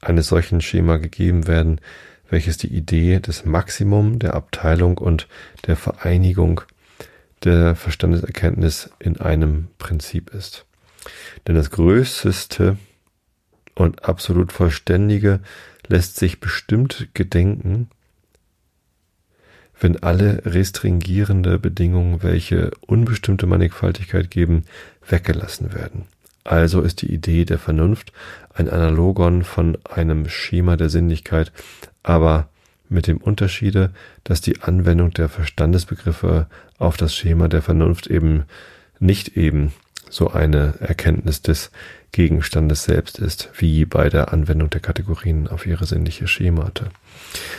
eines solchen Schema gegeben werden, welches die Idee des Maximum der Abteilung und der Vereinigung der Verstandeserkenntnis in einem Prinzip ist. Denn das Größte und absolut Vollständige lässt sich bestimmt gedenken, wenn alle restringierende Bedingungen, welche unbestimmte Mannigfaltigkeit geben, weggelassen werden. Also ist die Idee der Vernunft ein Analogon von einem Schema der Sinnlichkeit, aber mit dem Unterschiede, dass die Anwendung der Verstandesbegriffe auf das Schema der Vernunft eben nicht eben so eine Erkenntnis des Gegenstandes selbst ist, wie bei der Anwendung der Kategorien auf ihre sinnliche Schemate,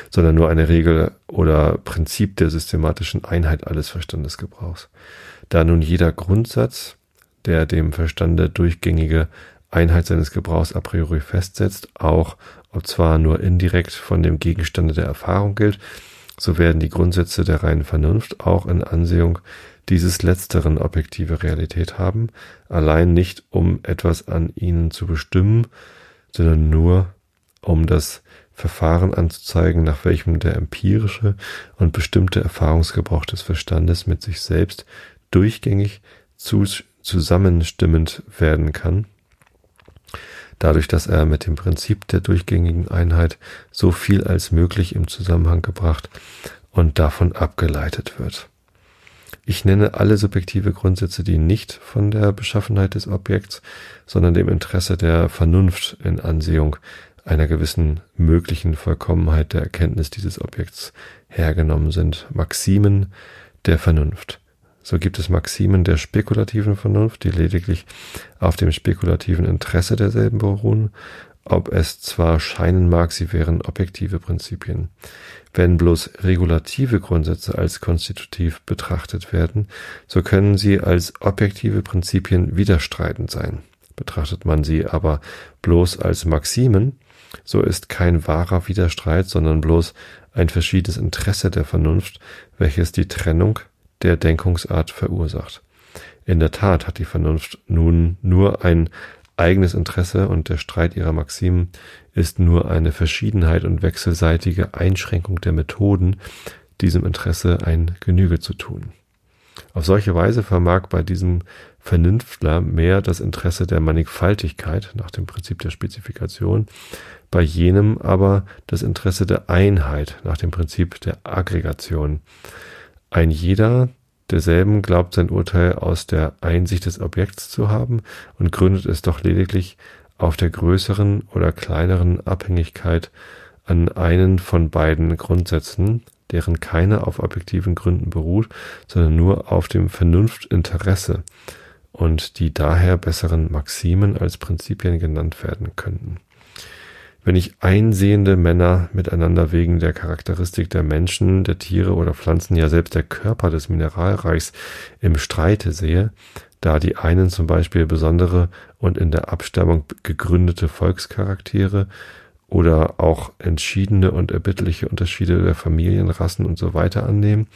sondern nur eine Regel oder Prinzip der systematischen Einheit alles Verstandesgebrauchs. Da nun jeder Grundsatz, der dem Verstande durchgängige Einheit seines Gebrauchs a priori festsetzt, auch ob zwar nur indirekt von dem Gegenstande der Erfahrung gilt, so werden die Grundsätze der reinen Vernunft auch in Ansehung dieses letzteren objektive Realität haben, allein nicht um etwas an ihnen zu bestimmen, sondern nur um das Verfahren anzuzeigen, nach welchem der empirische und bestimmte Erfahrungsgebrauch des Verstandes mit sich selbst durchgängig zu, zusammenstimmend werden kann, dadurch, dass er mit dem Prinzip der durchgängigen Einheit so viel als möglich im Zusammenhang gebracht und davon abgeleitet wird. Ich nenne alle subjektive Grundsätze, die nicht von der Beschaffenheit des Objekts, sondern dem Interesse der Vernunft in Ansehung einer gewissen möglichen Vollkommenheit der Erkenntnis dieses Objekts hergenommen sind. Maximen der Vernunft. So gibt es Maximen der spekulativen Vernunft, die lediglich auf dem spekulativen Interesse derselben beruhen, ob es zwar scheinen mag, sie wären objektive Prinzipien. Wenn bloß regulative Grundsätze als konstitutiv betrachtet werden, so können sie als objektive Prinzipien widerstreitend sein. Betrachtet man sie aber bloß als Maximen, so ist kein wahrer Widerstreit, sondern bloß ein verschiedenes Interesse der Vernunft, welches die Trennung der Denkungsart verursacht. In der Tat hat die Vernunft nun nur ein eigenes Interesse und der Streit ihrer Maximen ist nur eine Verschiedenheit und wechselseitige Einschränkung der Methoden, diesem Interesse ein Genüge zu tun. Auf solche Weise vermag bei diesem Vernünftler mehr das Interesse der Mannigfaltigkeit nach dem Prinzip der Spezifikation, bei jenem aber das Interesse der Einheit nach dem Prinzip der Aggregation. Ein jeder derselben glaubt sein Urteil aus der Einsicht des Objekts zu haben und gründet es doch lediglich auf der größeren oder kleineren Abhängigkeit an einen von beiden Grundsätzen, deren keine auf objektiven Gründen beruht, sondern nur auf dem Vernunftinteresse und die daher besseren Maximen als Prinzipien genannt werden könnten. Wenn ich einsehende Männer miteinander wegen der Charakteristik der Menschen, der Tiere oder Pflanzen, ja selbst der Körper des Mineralreichs im Streite sehe, da die einen zum Beispiel besondere und in der Abstammung gegründete Volkscharaktere oder auch entschiedene und erbittliche Unterschiede der Familienrassen und so weiter annehmen,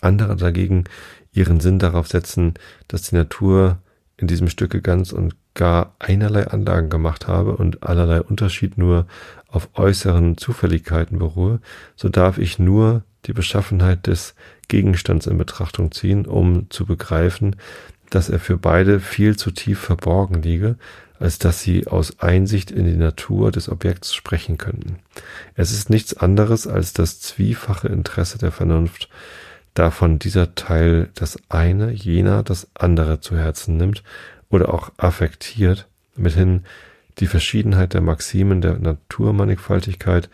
andere dagegen ihren Sinn darauf setzen, dass die Natur in diesem Stücke ganz und gar einerlei Anlagen gemacht habe und allerlei Unterschied nur auf äußeren Zufälligkeiten beruhe, so darf ich nur die Beschaffenheit des Gegenstands in Betrachtung ziehen, um zu begreifen, dass er für beide viel zu tief verborgen liege, als dass sie aus Einsicht in die Natur des Objekts sprechen könnten. Es ist nichts anderes als das zwiefache Interesse der Vernunft, davon dieser Teil das eine, jener das andere zu Herzen nimmt oder auch affektiert, mithin die Verschiedenheit der Maximen der Naturmannigfaltigkeit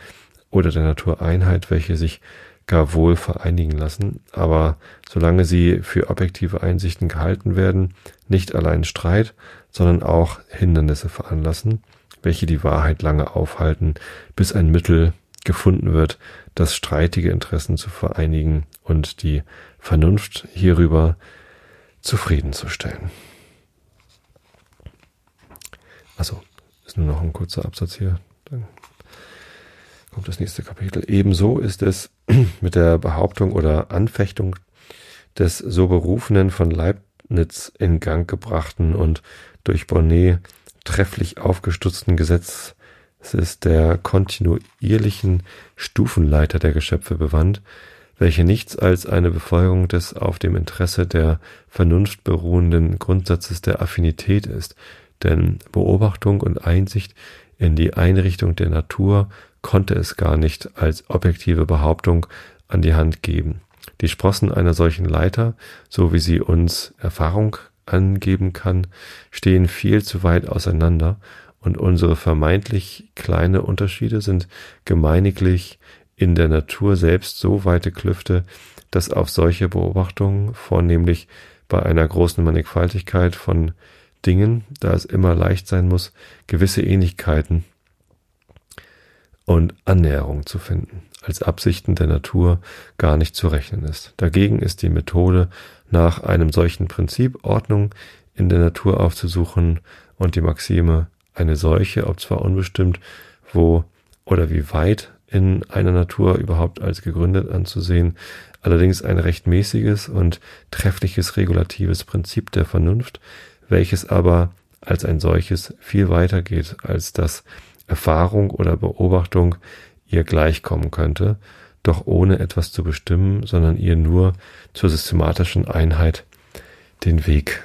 oder der Natureinheit, welche sich gar wohl vereinigen lassen, aber solange sie für objektive Einsichten gehalten werden, nicht allein Streit, sondern auch Hindernisse veranlassen, welche die Wahrheit lange aufhalten, bis ein Mittel gefunden wird, das streitige Interessen zu vereinigen und die Vernunft hierüber zufriedenzustellen. Also, ist nur noch ein kurzer Absatz hier. Dann kommt das nächste Kapitel. Ebenso ist es mit der Behauptung oder Anfechtung des so berufenen von Leibniz in Gang gebrachten und durch Bonnet trefflich aufgestutzten Gesetzes der kontinuierlichen Stufenleiter der Geschöpfe bewandt, welche nichts als eine Befolgung des auf dem Interesse der Vernunft beruhenden Grundsatzes der Affinität ist, denn Beobachtung und Einsicht in die Einrichtung der Natur konnte es gar nicht als objektive Behauptung an die Hand geben. Die Sprossen einer solchen Leiter, so wie sie uns Erfahrung angeben kann, stehen viel zu weit auseinander und unsere vermeintlich kleine Unterschiede sind gemeiniglich in der Natur selbst so weite Klüfte, dass auf solche Beobachtungen, vornehmlich bei einer großen Mannigfaltigkeit von Dingen, da es immer leicht sein muss, gewisse Ähnlichkeiten und Annäherung zu finden, als Absichten der Natur gar nicht zu rechnen ist. Dagegen ist die Methode, nach einem solchen Prinzip Ordnung in der Natur aufzusuchen und die Maxime eine solche, ob zwar unbestimmt, wo oder wie weit in einer Natur überhaupt als gegründet anzusehen, allerdings ein rechtmäßiges und treffliches regulatives Prinzip der Vernunft, welches aber als ein solches viel weiter geht, als dass Erfahrung oder Beobachtung ihr gleichkommen könnte, doch ohne etwas zu bestimmen, sondern ihr nur zur systematischen Einheit den Weg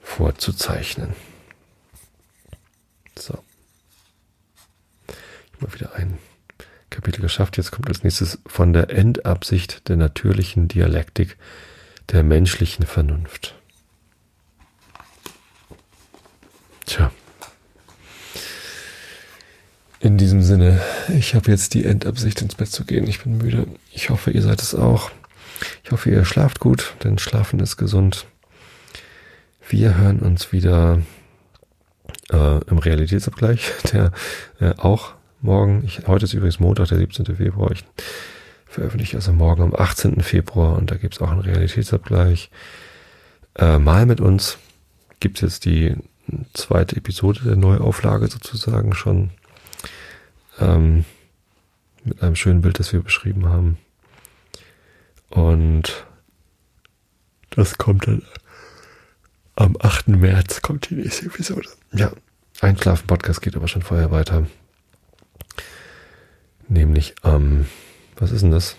vorzuzeichnen. So. Ich mal wieder ein Kapitel geschafft. Jetzt kommt als nächstes von der Endabsicht der natürlichen Dialektik der menschlichen Vernunft. Tja. In diesem Sinne, ich habe jetzt die Endabsicht ins Bett zu gehen. Ich bin müde. Ich hoffe, ihr seid es auch. Ich hoffe, ihr schlaft gut, denn Schlafen ist gesund. Wir hören uns wieder äh, im Realitätsabgleich, der äh, auch morgen, ich, heute ist übrigens Montag, der 17. Februar, ich veröffentliche also morgen am 18. Februar und da gibt's auch einen Realitätsabgleich. Äh, mal mit uns gibt's jetzt die zweite Episode der Neuauflage sozusagen schon ähm, mit einem schönen Bild, das wir beschrieben haben. Und das kommt dann am 8. März kommt die nächste Episode. Ja, Einschlafen-Podcast geht aber schon vorher weiter. Nämlich am, was ist denn das?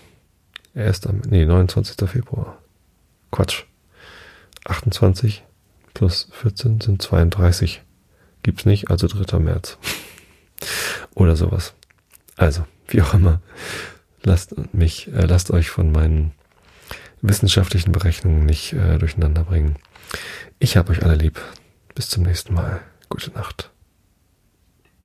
Erst am, nee, 29. Februar. Quatsch. 28 plus 14 sind 32. Gibt's nicht, also 3. März. Oder sowas. Also, wie auch immer. Lasst mich, äh, lasst euch von meinen wissenschaftlichen Berechnungen nicht äh, durcheinander bringen. Ich habe euch alle lieb. Bis zum nächsten Mal. Gute Nacht.